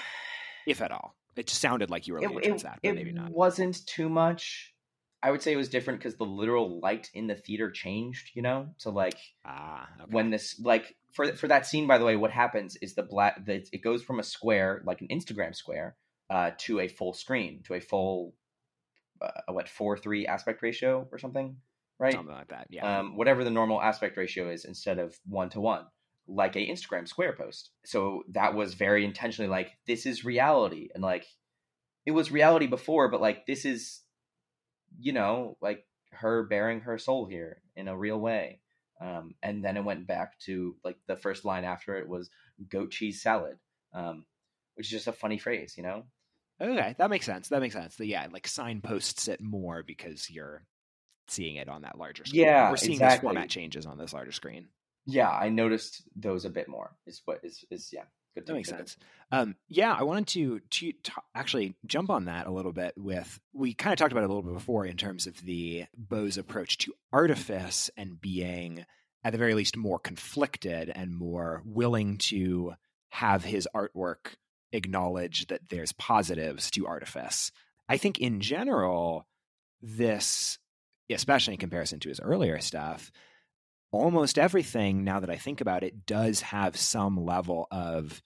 if at all, it just sounded like you were leaning towards that, but maybe not. Wasn't too much. I would say it was different because the literal light in the theater changed. You know, so like ah, okay. when this like for for that scene, by the way, what happens is the black the, it goes from a square like an Instagram square uh, to a full screen to a full uh, what four three aspect ratio or something, right? Something like that. Yeah. Um, whatever the normal aspect ratio is instead of one to one, like a Instagram square post. So that was very intentionally like this is reality, and like it was reality before, but like this is, you know, like her bearing her soul here in a real way. Um, and then it went back to like the first line after it was goat cheese salad, um, which is just a funny phrase, you know. Okay, that makes sense. That makes sense. The, yeah, like signposts it more because you're seeing it on that larger screen. Yeah, we're seeing exactly. those format changes on this larger screen. Yeah, I noticed those a bit more. Is what is is yeah. Good that makes sense. Um, yeah, I wanted to, to, to actually jump on that a little bit. With we kind of talked about it a little bit before in terms of the Bo's approach to artifice and being, at the very least, more conflicted and more willing to have his artwork acknowledge that there's positives to artifice. I think in general, this, especially in comparison to his earlier stuff, almost everything, now that I think about it, does have some level of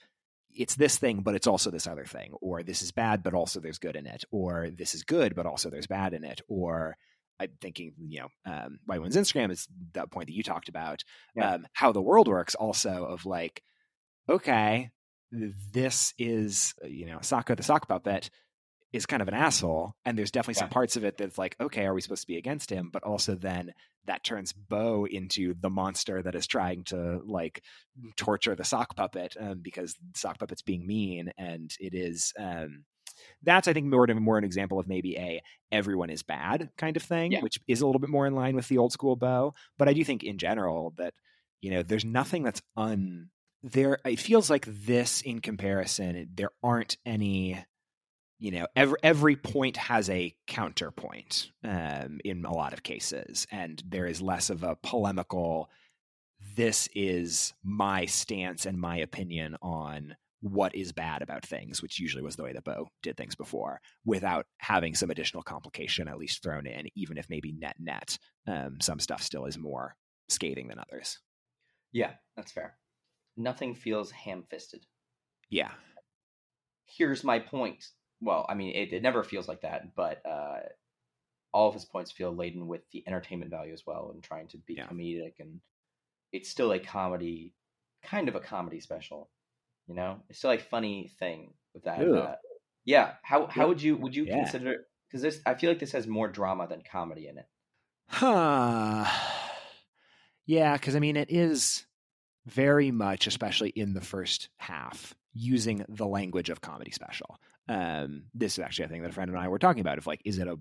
it's this thing, but it's also this other thing, or this is bad, but also there's good in it, or this is good, but also there's bad in it, or I'm thinking, you know, um, White Woman's Instagram is that point that you talked about, yeah. um, how the world works also of like, okay, this is, uh, you know, Socko the sock puppet is kind of an asshole. And there's definitely yeah. some parts of it that's like, okay, are we supposed to be against him? But also then that turns Bo into the monster that is trying to like torture the sock puppet um, because sock puppet's being mean. And it is, um, that's I think more more an example of maybe a everyone is bad kind of thing, yeah. which is a little bit more in line with the old school Bo. But I do think in general that you know there's nothing that's un there it feels like this in comparison there aren't any you know every every point has a counterpoint um, in a lot of cases and there is less of a polemical this is my stance and my opinion on what is bad about things which usually was the way that bo did things before without having some additional complication at least thrown in even if maybe net net um, some stuff still is more scathing than others. Yeah that's fair nothing feels ham fisted. Yeah. Here's my point. Well, I mean, it, it never feels like that, but uh, all of his points feel laden with the entertainment value as well and trying to be yeah. comedic. And it's still a comedy, kind of a comedy special. You know, it's still a funny thing with that. Uh, yeah. How how would you would you yeah. consider? Because this, I feel like this has more drama than comedy in it. Huh. Yeah, because I mean, it is very much, especially in the first half, using the language of comedy special. Um, this is actually a thing that a friend and I were talking about. Of like, is it a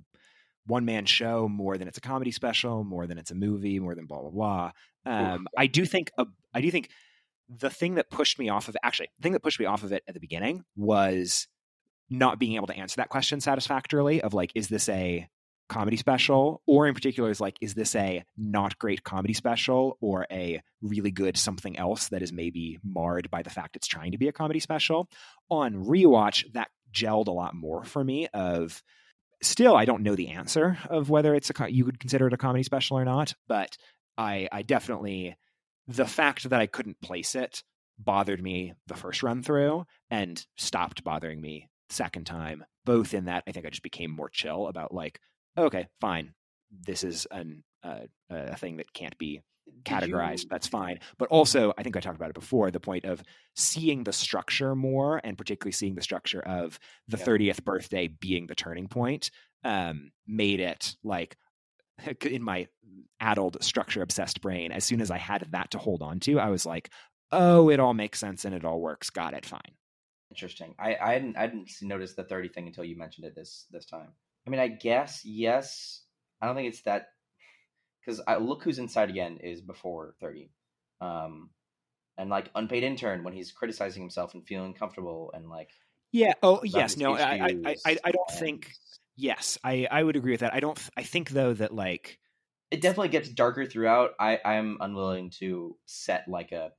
one man show more than it's a comedy special, more than it's a movie, more than blah blah blah? Um, I do think a, I do think the thing that pushed me off of actually the thing that pushed me off of it at the beginning was not being able to answer that question satisfactorily of like is this a comedy special, or in particular is like, is this a not great comedy special or a really good something else that is maybe marred by the fact it's trying to be a comedy special? On rewatch, that gelled a lot more for me. Of still, I don't know the answer of whether it's a you would consider it a comedy special or not, but I I definitely the fact that I couldn't place it bothered me the first run through and stopped bothering me second time both in that i think i just became more chill about like okay, fine. This is an, uh, a thing that can't be categorized. You... That's fine. But also, I think I talked about it before the point of seeing the structure more, and particularly seeing the structure of the yeah. 30th birthday being the turning point, um, made it like in my addled structure obsessed brain. As soon as I had that to hold on to, I was like, oh, it all makes sense and it all works. Got it. Fine. Interesting. I, I hadn't I didn't notice the 30 thing until you mentioned it this this time. I mean, I guess yes. I don't think it's that because I look who's inside again is before thirty. Um, and like unpaid intern when he's criticizing himself and feeling comfortable and like yeah oh yes no I, I I I don't and- think yes I I would agree with that I don't I think though that like it definitely gets darker throughout. I I'm unwilling to set like a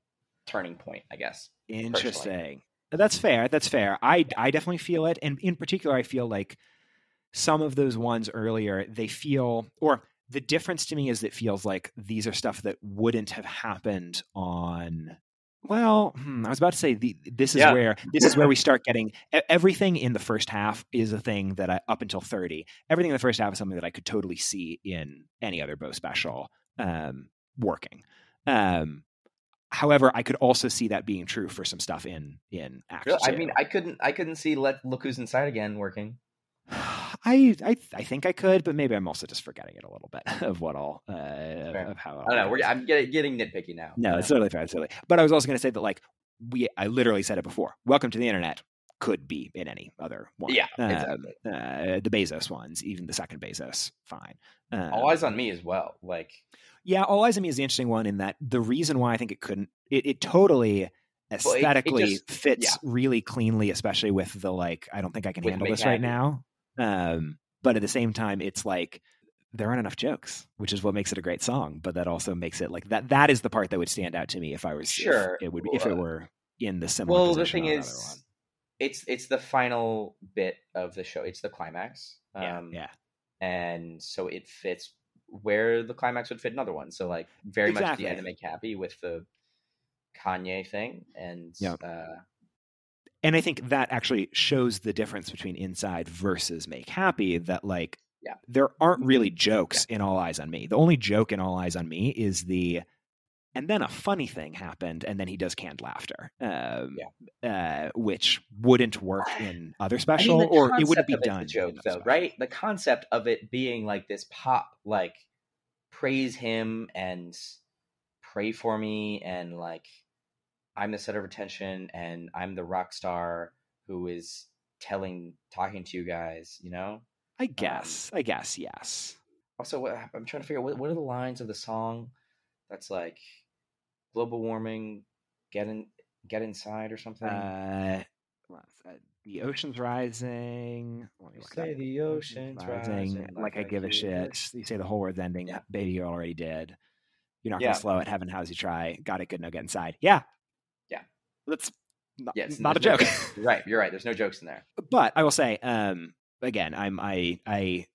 turning point. I guess. Interesting. That's fair. That's fair. I I definitely feel it, and in particular, I feel like some of those ones earlier they feel, or the difference to me is it feels like these are stuff that wouldn't have happened on. Well, hmm, I was about to say the, this is Yeah. where this is where we start getting everything in the first half is a thing that I up until thirty. Everything in the first half is something that I could totally see in any other Bo special um, working. Um, however, I could also see that being true for some stuff in in Act Really? I mean, I couldn't I couldn't see let look who's inside again working. I, I I think I could, but maybe I'm also just forgetting it a little bit of what all uh, of, how. it I don't know. We're. I'm getting, getting nitpicky now. no, it's totally fair. It's totally. But I was also going to say that like we, I literally said it before. Welcome to the internet could be in any other one. Yeah, Um, exactly. uh, the Bezos ones, even the second Bezos, fine. Um, all eyes on me as well. Like Yeah, All Eyes on Me is the interesting one in that the reason why I think it couldn't, it, it totally it- it aesthetically just- fits yeah. really cleanly, especially with the like, I don't think I can With handle this right now. Um, but at the same time, it's like there aren't enough jokes, which is what makes it a great song. But that also makes it like that. That is the part that would stand out to me if I was if Sure. it would if it were in the similar. well, the thing is, it's it's the final bit of the show. It's the climax. yeah, Um, yeah, and so it fits where the climax would fit another one. So like very much the make happy with the Kanye thing, and Yeah. uh, and I think that actually shows the difference between Inside versus Make Happy. That like, Yeah. there aren't really jokes in All Eyes on Me. The only joke in All Eyes on Me is the, and then a funny thing happened, and then he does canned laughter, um, uh, which wouldn't work in other I special, mean, or it wouldn't be done. a joke though, special. right? The concept of it being like this pop, like praise him and pray for me, and like I'm the center of attention, and I'm the rock star who is telling, talking to you guys. You know. I guess. I guess yes. Also, what, I'm trying to figure out what, what are the lines of the song that's like global warming, get in, get inside or something. Uh, the ocean's rising. You say up. the ocean's rising Like I give a shit. You say the whole word's ending. Yeah. Baby, you already did. You're not Yeah. gonna slow it. Heaven, how's you try? Got it good. No, get inside. Yeah. That's not, Yes, not a joke. no- right, you're right. There's no jokes in there. but I will say, um, again, I'm I I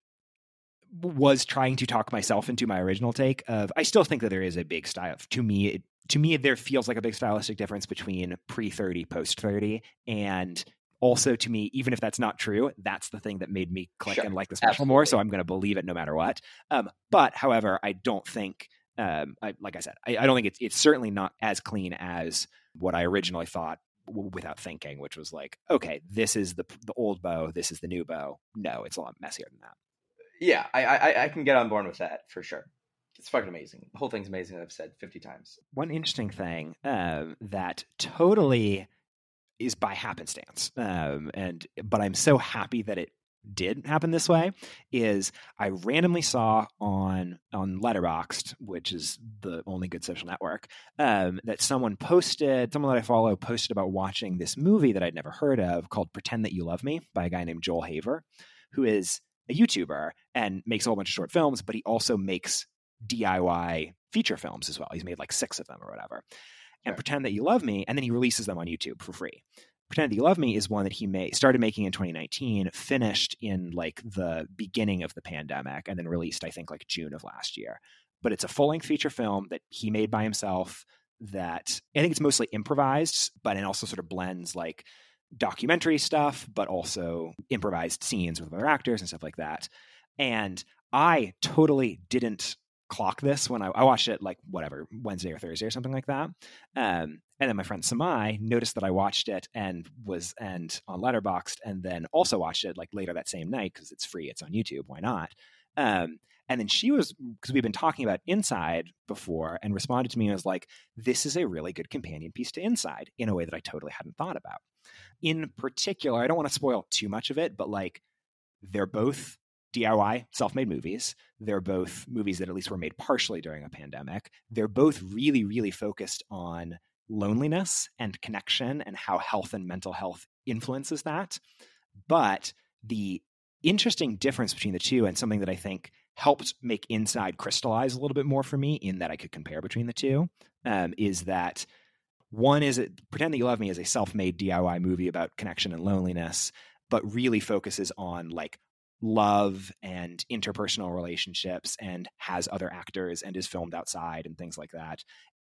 was trying to talk myself into my original take of I still think that there is a big style to me it, to me there feels like a big stylistic difference between pre 30 post 30 and also to me even if that's not true that's the thing that made me click Sure. and like this special more so I'm going to believe it no matter what um, but however I don't think um, I, like I said I, I don't think it's it's certainly not as clean as what I originally thought w- without thinking, which was like, okay, this is the the old Bo, this is the new Bo. No, it's a lot messier than that. Yeah, I, I I can get on board with that for sure. It's fucking amazing. The whole thing's amazing. I've said fifty times. One interesting thing um, that totally is by happenstance, um, and but I'm so happy that it did happen this way is I randomly saw on on Letterboxd, which is the only good social network, um, that someone posted, someone that I follow posted about watching this movie that I'd never heard of called "Pretend That You Love Me" by a guy named Joel Haver, who is a YouTuber and makes a whole bunch of short films, but he also makes DIY feature films as well. He's made like six of them or whatever. And Sure. Pretend That You Love Me, and then he releases them on YouTube for free. Pretend That You Love Me is one that he made, started making in 2019, finished in like the beginning of the pandemic, and then released, I think, like June of last year. But it's a full length feature film that he made by himself. That I think it's mostly improvised, but it also sort of blends like documentary stuff, but also improvised scenes with other actors and stuff like that. And I totally didn't clock this when I, I watched it like whatever Wednesday or Thursday or something like that. Um, and then my friend Samai noticed that I watched it and was and on Letterboxd, and then also watched it like later that same night because it's free, it's on YouTube. Why not? Um, and then she was because we've been talking about Inside before, and responded to me and was like, "This is a really good companion piece to Inside in a way that I totally hadn't thought about." In particular, I don't want to spoil too much of it, but like they're both DIY self-made movies. They're both movies that at least were made partially during a pandemic. They're both really, really focused on loneliness and connection and how health and mental health influences that. But the interesting difference between the two, and something that I think helped make Inside crystallize a little bit more for me in that I could compare between the two, um, is that one is Pretend That You Love Me is a self made DIY movie about connection and loneliness, but really focuses on like love and interpersonal relationships and has other actors and is filmed outside and things like that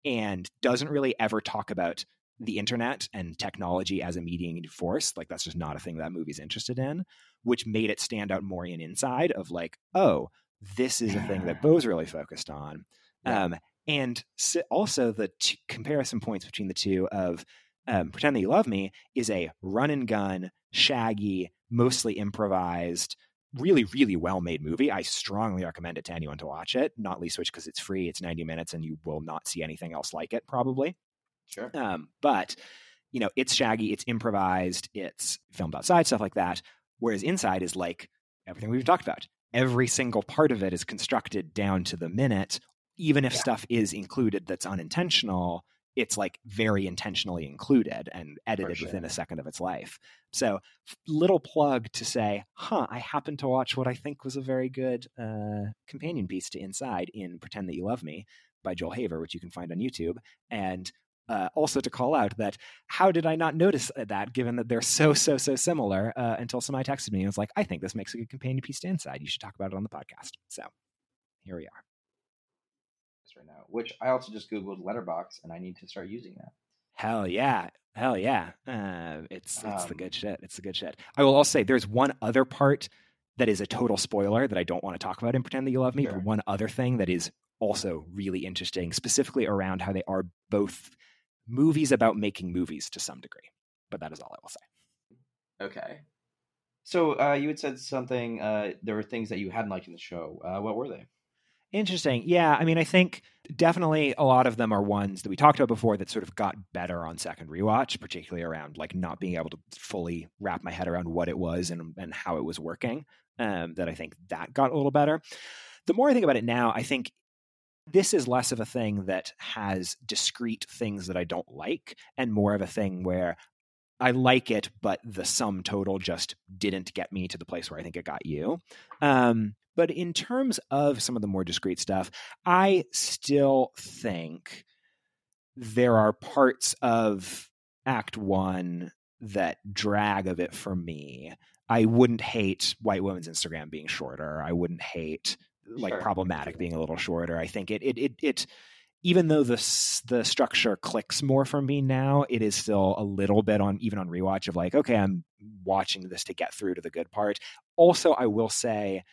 and doesn't really ever talk about the internet and technology as a mediating force like that's just not a thing that movie's interested in which made it stand out more in inside of like oh this is a thing that bo's really focused on yeah. um, and also the t- comparison points between the two of um, pretend that you love me is a run and gun shaggy mostly improvised really, really well made movie. I strongly recommend it to anyone to watch it, not least which because it's free. It's 90 minutes and you will not see anything else like it, probably. Sure. Um, but, you know, it's shaggy, it's improvised, it's filmed outside, stuff like that. Whereas Inside is like everything we've talked about. Every single part of it is constructed down to the minute, even if yeah. stuff is included that's unintentional it's like very intentionally included and edited sure. within a second of its life. So, little plug to say, huh, I happened to watch what I think was a very good uh, companion piece to Inside in Pretend That You Love Me by Joel Haver, which you can find on YouTube. And uh, also to call out that how did I not notice that given that they're so, so, so similar uh, until somebody texted me and was like, I think this makes a good companion piece to Inside. You should talk about it on the podcast. So, here we are right now, which I also just googled letterbox and I need to start using that. Hell yeah, hell yeah! Uh, it's it's um, the good shit. It's the good shit. I will also say there's one other part that is a total spoiler that I don't want to talk about and pretend that you love me. Sure. But one other thing that is also really interesting, specifically around how they are both movies about making movies to some degree. But that is all I will say. Okay. So uh, you had said something. Uh, there were things that you hadn't liked in the show. Uh, what were they? Interesting. Yeah. I mean, I think definitely a lot of them are ones that we talked about before that sort of got better on second rewatch, particularly around like not being able to fully wrap my head around what it was and, and how it was working. Um, that I think that got a little better. The more I think about it now, I think this is less of a thing that has discrete things that I don't like and more of a thing where I like it, but the sum total just didn't get me to the place where I think it got you. Um, but in terms of some of the more discrete stuff, I still think there are parts of Act One that drag of it for me. I wouldn't hate white women's Instagram being shorter. I wouldn't hate like sure. problematic being a little shorter. I think it it it it even though the the structure clicks more for me now, it is still a little bit on even on rewatch of like, okay, I'm watching this to get through to the good part. Also, I will say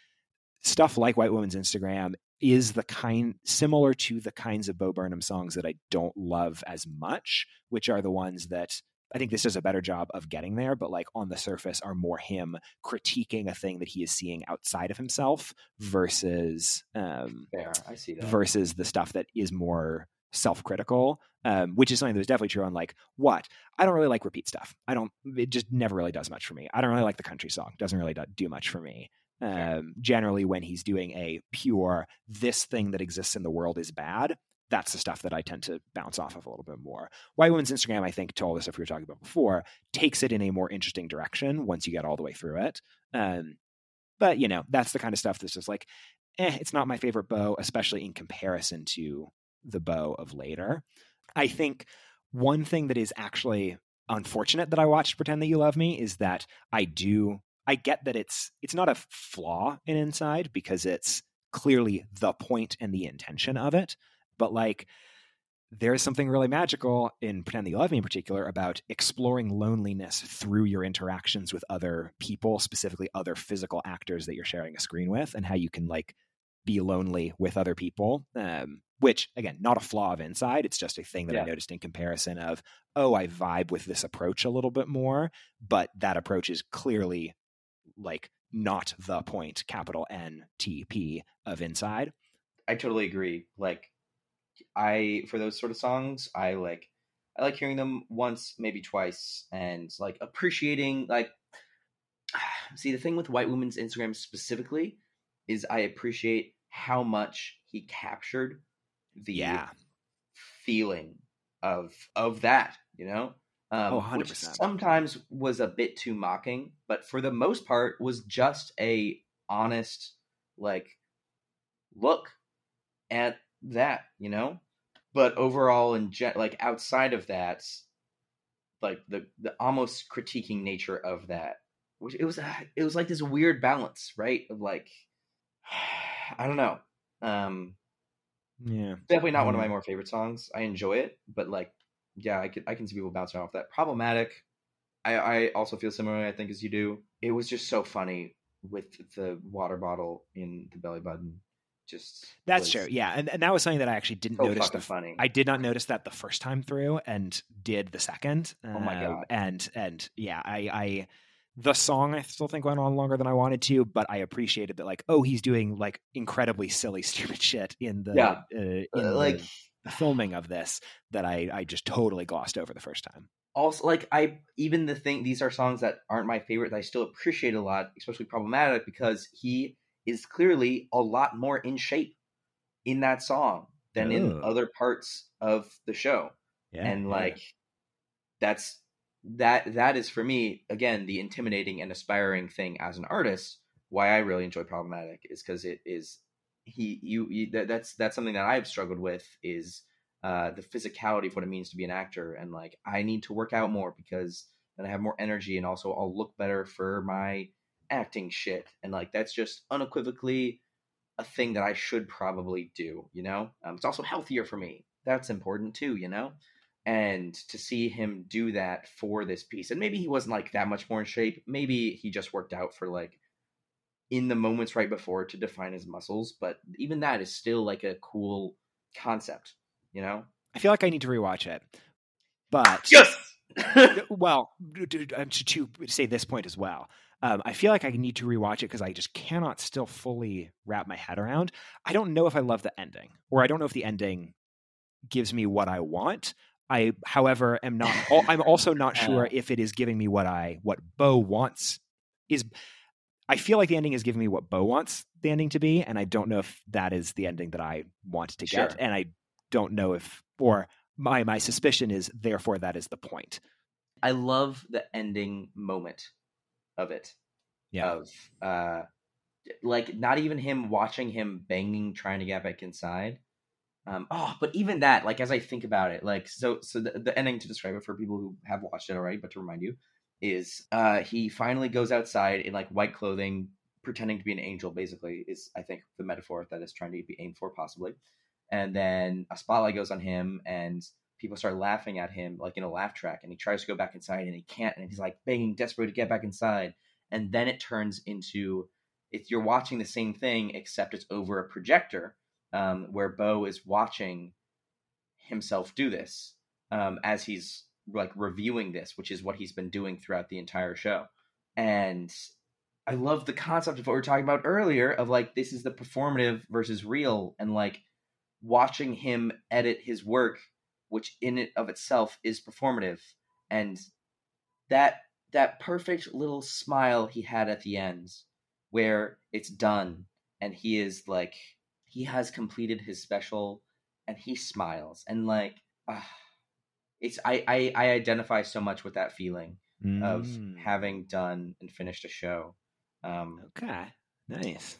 stuff like White Woman's Instagram is the kind similar to the kinds of Bo Burnham songs that I don't love as much, which are the ones that I think this does a better job of getting there, but like on the surface are more him critiquing a thing that he is seeing outside of himself versus um Fair. I see that. versus the stuff that is more self-critical um, which is something that's definitely true on like what? I don't really like repeat stuff. I don't it just never really does much for me. I don't really like the country song. Doesn't really do much for me. Um, generally, when he's doing a pure, this thing that exists in the world is bad, that's the stuff that I tend to bounce off of a little bit more. White Woman's Instagram, I think, to all the stuff we were talking about before, takes it in a more interesting direction once you get all the way through it. Um, but, you know, that's the kind of stuff that's just like, eh, it's not my favorite Bo, especially in comparison to the Bo of later. I think one thing that is actually unfortunate that I watched Pretend That You Love Me is that I do I get that it's it's not a flaw in Inside because it's clearly the point and the intention of it, but like there's something really magical in Pretend That You Love Me in particular about exploring loneliness through your interactions with other people, specifically other physical actors that you're sharing a screen with, and how you can like be lonely with other people. Um, which again, not a flaw of inside. It's just a thing that yeah. I noticed in comparison of, oh, I vibe with this approach a little bit more, but that approach is clearly like not the point capital N T P of inside. I totally agree. Like I for those sort of songs, I like I like hearing them once, maybe twice, and like appreciating like see the thing with white women's Instagram specifically is I appreciate how much he captured the yeah. feeling of of that, you know. Um, Oh, 100%. sometimes was a bit too mocking, but for the most part was just a honest like look at that, you know. But overall, in gen- like outside of that, like the the almost critiquing nature of that, which it was uh, it was like this weird balance, right? Of like, I don't know. Um, Yeah. definitely not one of my more favorite songs. I enjoy it, but like, yeah, I can I can see people bouncing off that. Problematic. I I also feel similarly. I think as you do. It was just so funny with the water bottle in the belly button. Just That's true. Yeah. And, and that was something that I actually didn't So notice. The, funny. I did not notice that the first time through and did the second. Oh my Uh, God. And, and yeah, I, I, the song I still think went on longer than I wanted to, but I appreciated that, like, oh, he's doing like incredibly silly, stupid shit in the, Yeah. uh, in Uh, like the filming of this that I, I just totally glossed over the first time. also like I even the thing these are songs that aren't my favorite that I still appreciate a lot, especially problematic because he is clearly a lot more in shape in that song than in Oh. other parts of the show. Yeah. and yeah. like that's that that is for me again the intimidating and aspiring thing as an artist why i really enjoy problematic is because it is he you, you that, that's that's something that i've struggled with is uh the physicality of what it means to be an actor and like i need to work out more because then i have more energy and also i'll look better for my acting shit and like that's just unequivocally a thing that i should probably do you know? Um, it's also healthier for me. That's important too you know? And to see him do that for this piece and maybe he wasn't like that much more in shape maybe he just worked out for like in the moments right before to define his muscles but even that is still like a cool concept you know? I feel like I need to rewatch it, but yes! Well, to, to, to say this point as well, um, I feel like I need to rewatch it because I just cannot still fully wrap my head around. I don't know if I love the ending, or I don't know if the ending gives me what I want. I, however, am not. I'm also not sure if it is giving me what I what Bo wants. Is I feel like the ending is giving me what Bo wants the ending to be, and I don't know if that is the ending that I want to get, Sure. and I don't know if or my my suspicion is therefore that is the point. i love the ending moment of it Yeah. of uh like not even him watching him banging trying to get back inside um oh but even that like as i think about it like so so the, the ending to describe it for people who have watched it already but to remind you is uh he finally goes outside in like white clothing pretending to be an angel basically is i think the metaphor that is trying to be aimed for possibly and then a spotlight goes on him and people start laughing at him like in a laugh track and he tries to go back inside and he can't and he's like begging desperate to get back inside and then it turns into if you're watching the same thing except it's over a projector um, where bo is watching himself do this um, as he's like reviewing this which is what he's been doing throughout the entire show. And i love the concept of what we were talking about earlier of like this is the performative versus real and like watching him edit his work which in it of itself is performative. And that that perfect little smile he had at the end where it's done and he is like he has completed his special and he smiles and like ah, it's I, I i identify so much with that feeling of Mm. having done and finished a show. Um okay, nice.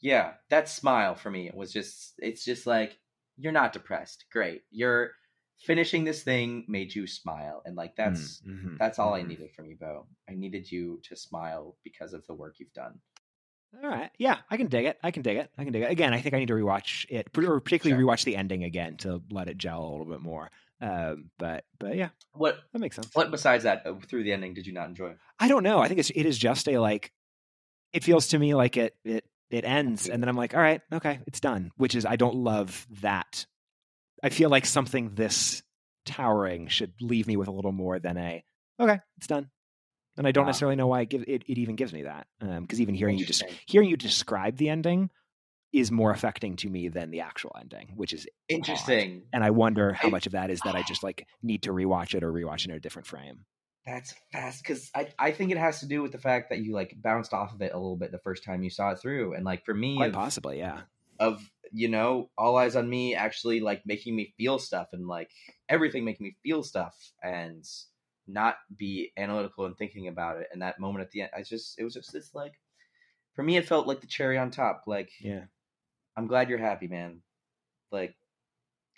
yeah that smile for me was just it's just like you're not depressed. Great. You're finishing this thing made you smile and like that's Mm, mhm, that's all i mhm. needed from you bo i needed you to smile because of the work you've done All right, yeah, I can dig it. I can dig it. I can dig it. Again, I think I need to rewatch it, or particularly rewatch the ending again to let it gel a little bit more. Um, but but yeah, what that makes sense. what besides that uh, through the ending did you not enjoy I don't know. I think it's it is just a like. It feels to me like it it it ends, and then I'm like, all right, okay, it's done. Which is I don't love that. I feel like something this towering should leave me with a little more than a okay, it's done. And I don't necessarily know why it, give, it, it even gives me that. Um, because even hearing you just Interesting. hearing you describe the ending is more affecting to me than the actual ending, which is interesting and I wonder how much of that is that I just like need to rewatch it or rewatch it in a different frame. That's fast because I, I think it has to do with the fact that you like bounced off of it a little bit the first time you saw it through, and like for me, Quite of, possibly, yeah. of you know, all eyes on me actually like making me feel stuff and like everything making me feel stuff and not be analytical and thinking about it. And that moment at the end, I just it was just this like for me, it felt like the cherry on top. Like, yeah, I'm glad you're happy, man. Like,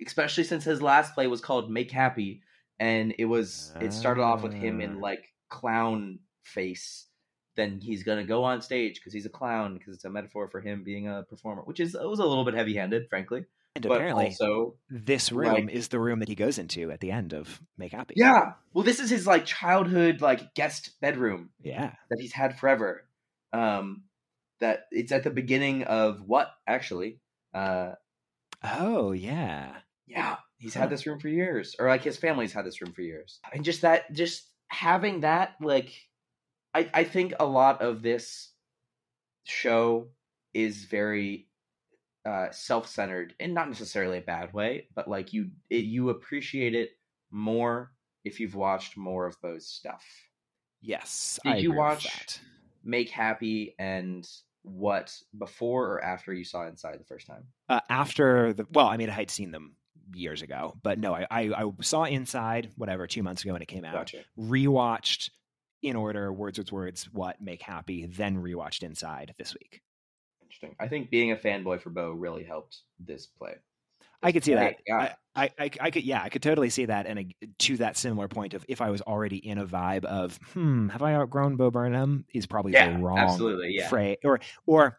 especially since his last play was called "Make Happy," and it was it started off with him in Ah. like clown face. Then he's gonna go on stage because he's a clown because it's a metaphor for him being a performer, which is it was a little bit heavy handed, frankly. and But apparently also, this room like- is the room that he goes into at the end of Make Happy. yeah. Well, this is his like childhood like guest bedroom yeah. that he's had forever. Um, that it's at the beginning of what actually? Uh, Oh yeah. Yeah, he's Huh. had this room for years, or like his family's had this room for years, and just that, just having that, like, I I think a lot of this show is very uh, self-centered, and not necessarily a bad way, but like you it, you appreciate it more if you've watched more of Bo's stuff. Yes. Did I you watch-. Make happy and what before or after you saw Inside the first time? uh, after the well, I mean, I had seen them years ago, but no, I, I I saw Inside whatever two months ago when it came out. Gotcha. Rewatched in order, words with words, what make happy, then rewatched Inside this week. Interesting. I think being a fanboy for Bo really helped this play. I could see that. Yeah. I, I, I, could, yeah, I could totally see that. And to that similar point of if I was already in a vibe of, hmm, have I outgrown Bo Burnham? Is probably Yeah, the wrong absolutely, yeah. phrase, or or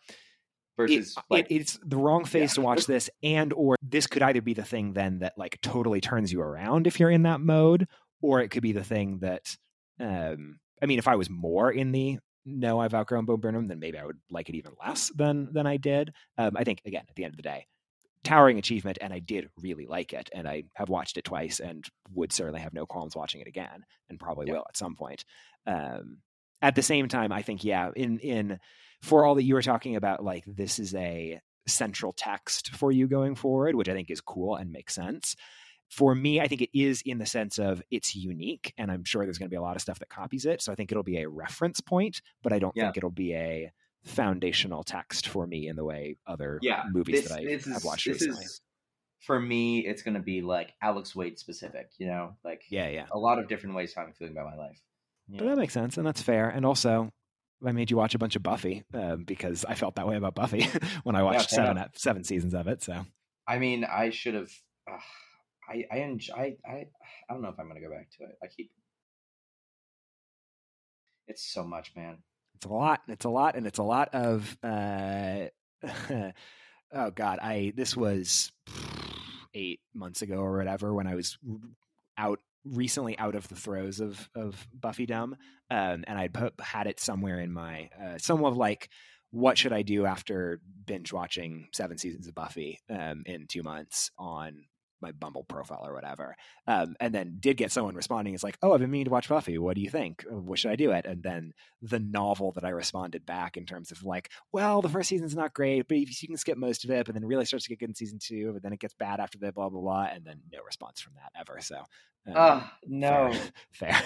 Versus it, like it, it's the wrong phase Yeah. to watch this and or this could either be the thing then that like totally turns you around if you're in that mode or it could be the thing that um i mean if i was more in the no i've outgrown bo burnham then maybe i would like it even less than than i did. Um i think again at the end of the day towering achievement and i did really like it and i have watched it twice and would certainly have no qualms watching it again and probably Yeah. will at some point. Um at the same time i think yeah in in for all that you were talking about like this is a central text for you going forward which i think is cool and makes sense for me i think it is in the sense of it's unique and i'm sure there's going to be a lot of stuff that copies it so i think it'll be a reference point but i don't Yeah. think it'll be a foundational text for me in the way other yeah, movies this, that I have is, watched this recently. is for me. It's going to be like Alex Wade specific. You know, like yeah, yeah. a lot of different ways how I'm feeling about my life. But that makes sense, and that's fair. And also, I made you watch a bunch of Buffy um, because I felt that way about Buffy when I watched fair seven seven seasons of it. So I mean, I should have. Uh, I I enjoy. I, I I don't know if I'm to go back to it. I keep. It's so much, man. it's a lot. It's a lot, and it's a lot of. Uh, oh God, I this was eight months ago or whatever when I was out recently out of the throes of of Buffydom, um, and I'd put had it somewhere in my uh, somewhat of like. What should I do after binge watching seven seasons of Buffy um, in two months on my Bumble profile or whatever. Um, and then did get someone responding. It's like, oh, I've been meaning to watch Buffy. What do you think? What should I do it? And then the novel that I responded back in terms of like, well, the first season's not great, but you can skip most of it, but then it really starts to get good in season two, but then it gets bad after that, blah, blah, blah. And then no response from that ever. So, um, Ah, no. fair. fair.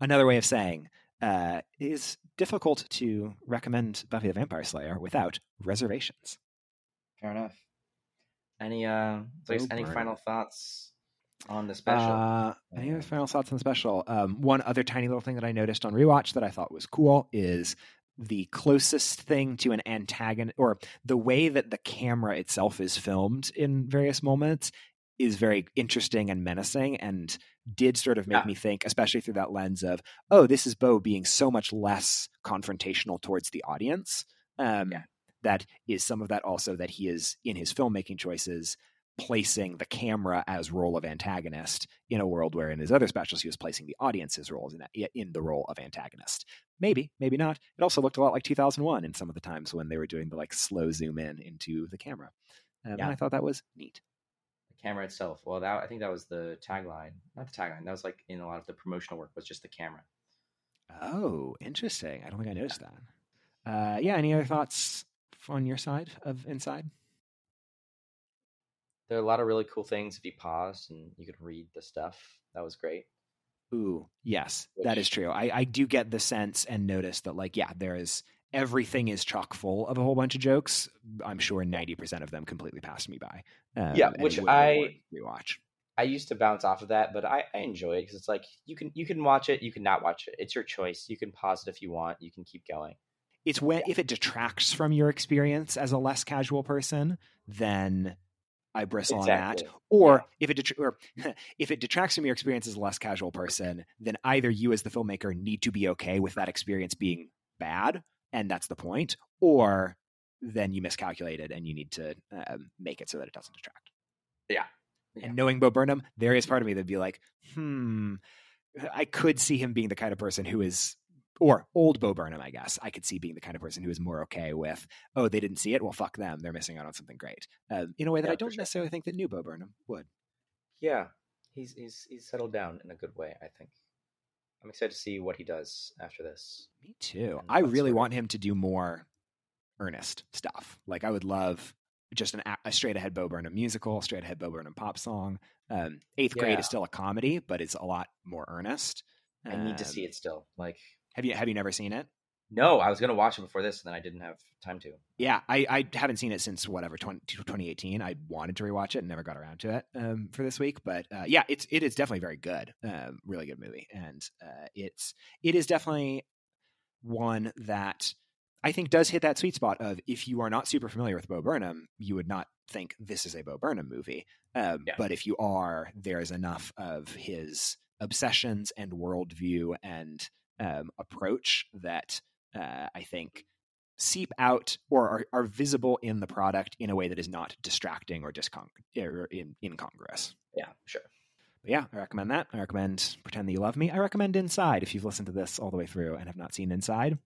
Another way of saying, uh, it is difficult to recommend Buffy the Vampire Slayer without reservations. Fair enough. Any uh, so any final thoughts on the special? Uh, any other final thoughts on the special? Um, one other tiny little thing that I noticed on rewatch that I thought was cool is the closest thing to an antagonist, or the way that the camera itself is filmed in various moments, is very interesting and menacing, and did sort of make Yeah. me think, especially through that lens of, oh, this is Bo being so much less confrontational towards the audience. Um, Yeah. That is some of that also that he is in his filmmaking choices placing the camera as role of antagonist in a world where in his other specials he was placing the audience's roles in, in the role of antagonist. Maybe, maybe not. It also looked a lot like 2001 in some of the times when they were doing the like slow zoom in into the camera. Um, Yeah. And I thought that was neat. the camera itself. Well, that I think that was the tagline. Not the tagline. That was like in a lot of the promotional work was just the camera. Oh, interesting. I don't think I noticed that. Uh, yeah. Any other thoughts on your side of Inside? There are a lot of really cool things if you paused and you could read the stuff. That was great. Ooh, yes, that is true. I, I do get the sense and notice that, like, yeah, there is everything is chock full of a whole bunch of jokes. I'm sure 90% of them completely passed me by. Um, Yeah, which I- rewatch. I used to bounce off of that, but I, I enjoy it because it's like you can you can watch it, you can not watch it. It's your choice. You can pause it if you want. You can keep going. It's when if it detracts from your experience as a less casual person, then I bristle Exactly. on that. Or Yeah. if it detr- or if it detracts from your experience as a less casual person, then either you as the filmmaker need to be okay with that experience being bad, and that's the point, or then you miscalculated and you need to um, make it so that it doesn't detract. Yeah. Yeah. And knowing Bo Burnham, there is part of me that'd be like, hmm, I could see him being the kind of person who is, or old Bo Burnham, I guess. I could see being the kind of person who is more okay with, oh, they didn't see it. Well, fuck them. They're missing out on something great. Um, in a way that Yeah, I don't sure. necessarily think that new Bo Burnham would. Yeah, he's he's he's settled down in a good way. I think. I'm excited to see what he does after this. Me too. And I really of- want him to do more earnest stuff. Like I would love just an a- straight ahead Bo Burnham musical, straight ahead Bo Burnham pop song. Um, Eighth grade is still a comedy, but it's a lot more earnest. I need to see Um, it still. Like, Have you have you never seen it? no, I was gonna watch it before this, and then I didn't have time to. Yeah, I, I haven't seen it since whatever 20, 2018. I wanted to rewatch it and never got around to it um, for this week. But uh, yeah, it's it is definitely very good, um, really good movie, and uh, it's it is definitely one that I think does hit that sweet spot of if you are not super familiar with Bo Burnham, you would not think this is a Bo Burnham movie. Um, Yeah. But if you are, there is enough of his obsessions and worldview and um, approach that uh, I think seep out or are, are visible in the product in a way that is not distracting or discon- or in, incongruous. Yeah, sure. But yeah, I recommend that. I recommend Pretend That You Love Me. I recommend Inside if you've listened to this all the way through and have not seen Inside.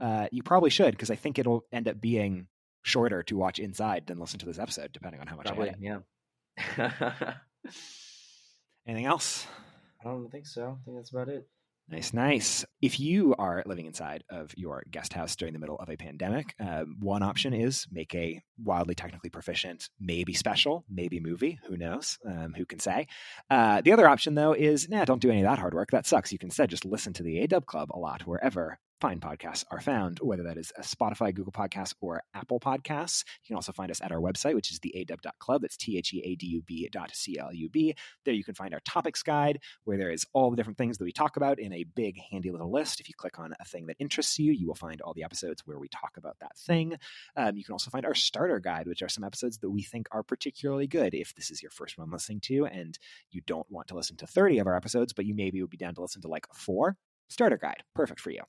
Uh, you probably should because I think it'll end up being shorter to watch Inside than listen to this episode, depending on how much Probably, I hit it. yeah. Anything else? I don't think so. I think that's about it. Nice, nice. If you are living inside of your guest house during the middle of a pandemic, um, one option is make a wildly technically proficient, maybe special, maybe movie. Who knows? Um, who can say? Uh, the other option, though, is nah, don't do any of that hard work. That sucks. You can instead just listen to the ADub Club a lot wherever fine podcasts are found, whether that is a Spotify, Google Podcasts, or Apple Podcasts. You can also find us at our website, which is the adub.club. That's T H E A D U B dot C L U B. There you can find our topics guide, where there is all the different things that we talk about in a big, handy little list. If you click on a thing that interests you, you will find all the episodes where we talk about that thing. Um, you can also find our starter guide, which are some episodes that we think are particularly good. If this is your first one listening to and you don't want to listen to 30 of our episodes, but you maybe would be down to listen to like four, starter guide perfect for you.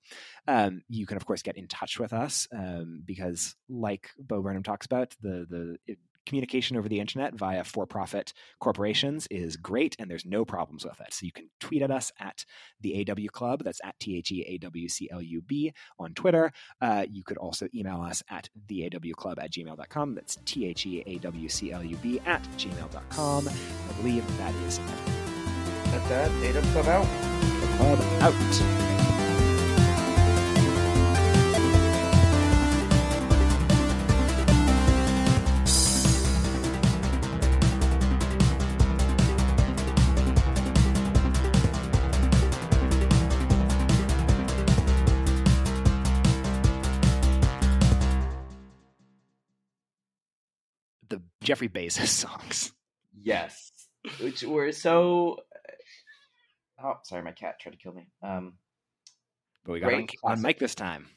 Um, you can of course get in touch with us um, because like bo burnham talks about the the it, communication over the internet via for-profit corporations is great and there's no problems with it. So you can tweet at us at the aw club that's at t-h-e-a-w-c-l-u-b on twitter. Uh, you could also email us at theawclub at gmail.com that's t-h-e-a-w-c-l-u-b at gmail.com i believe that is everything. At that, ADub Club out. Club out the Jeffrey Bezos songs. Yes, which were so. Oh, sorry, my cat tried to kill me. Um, But we got on, on mic this time.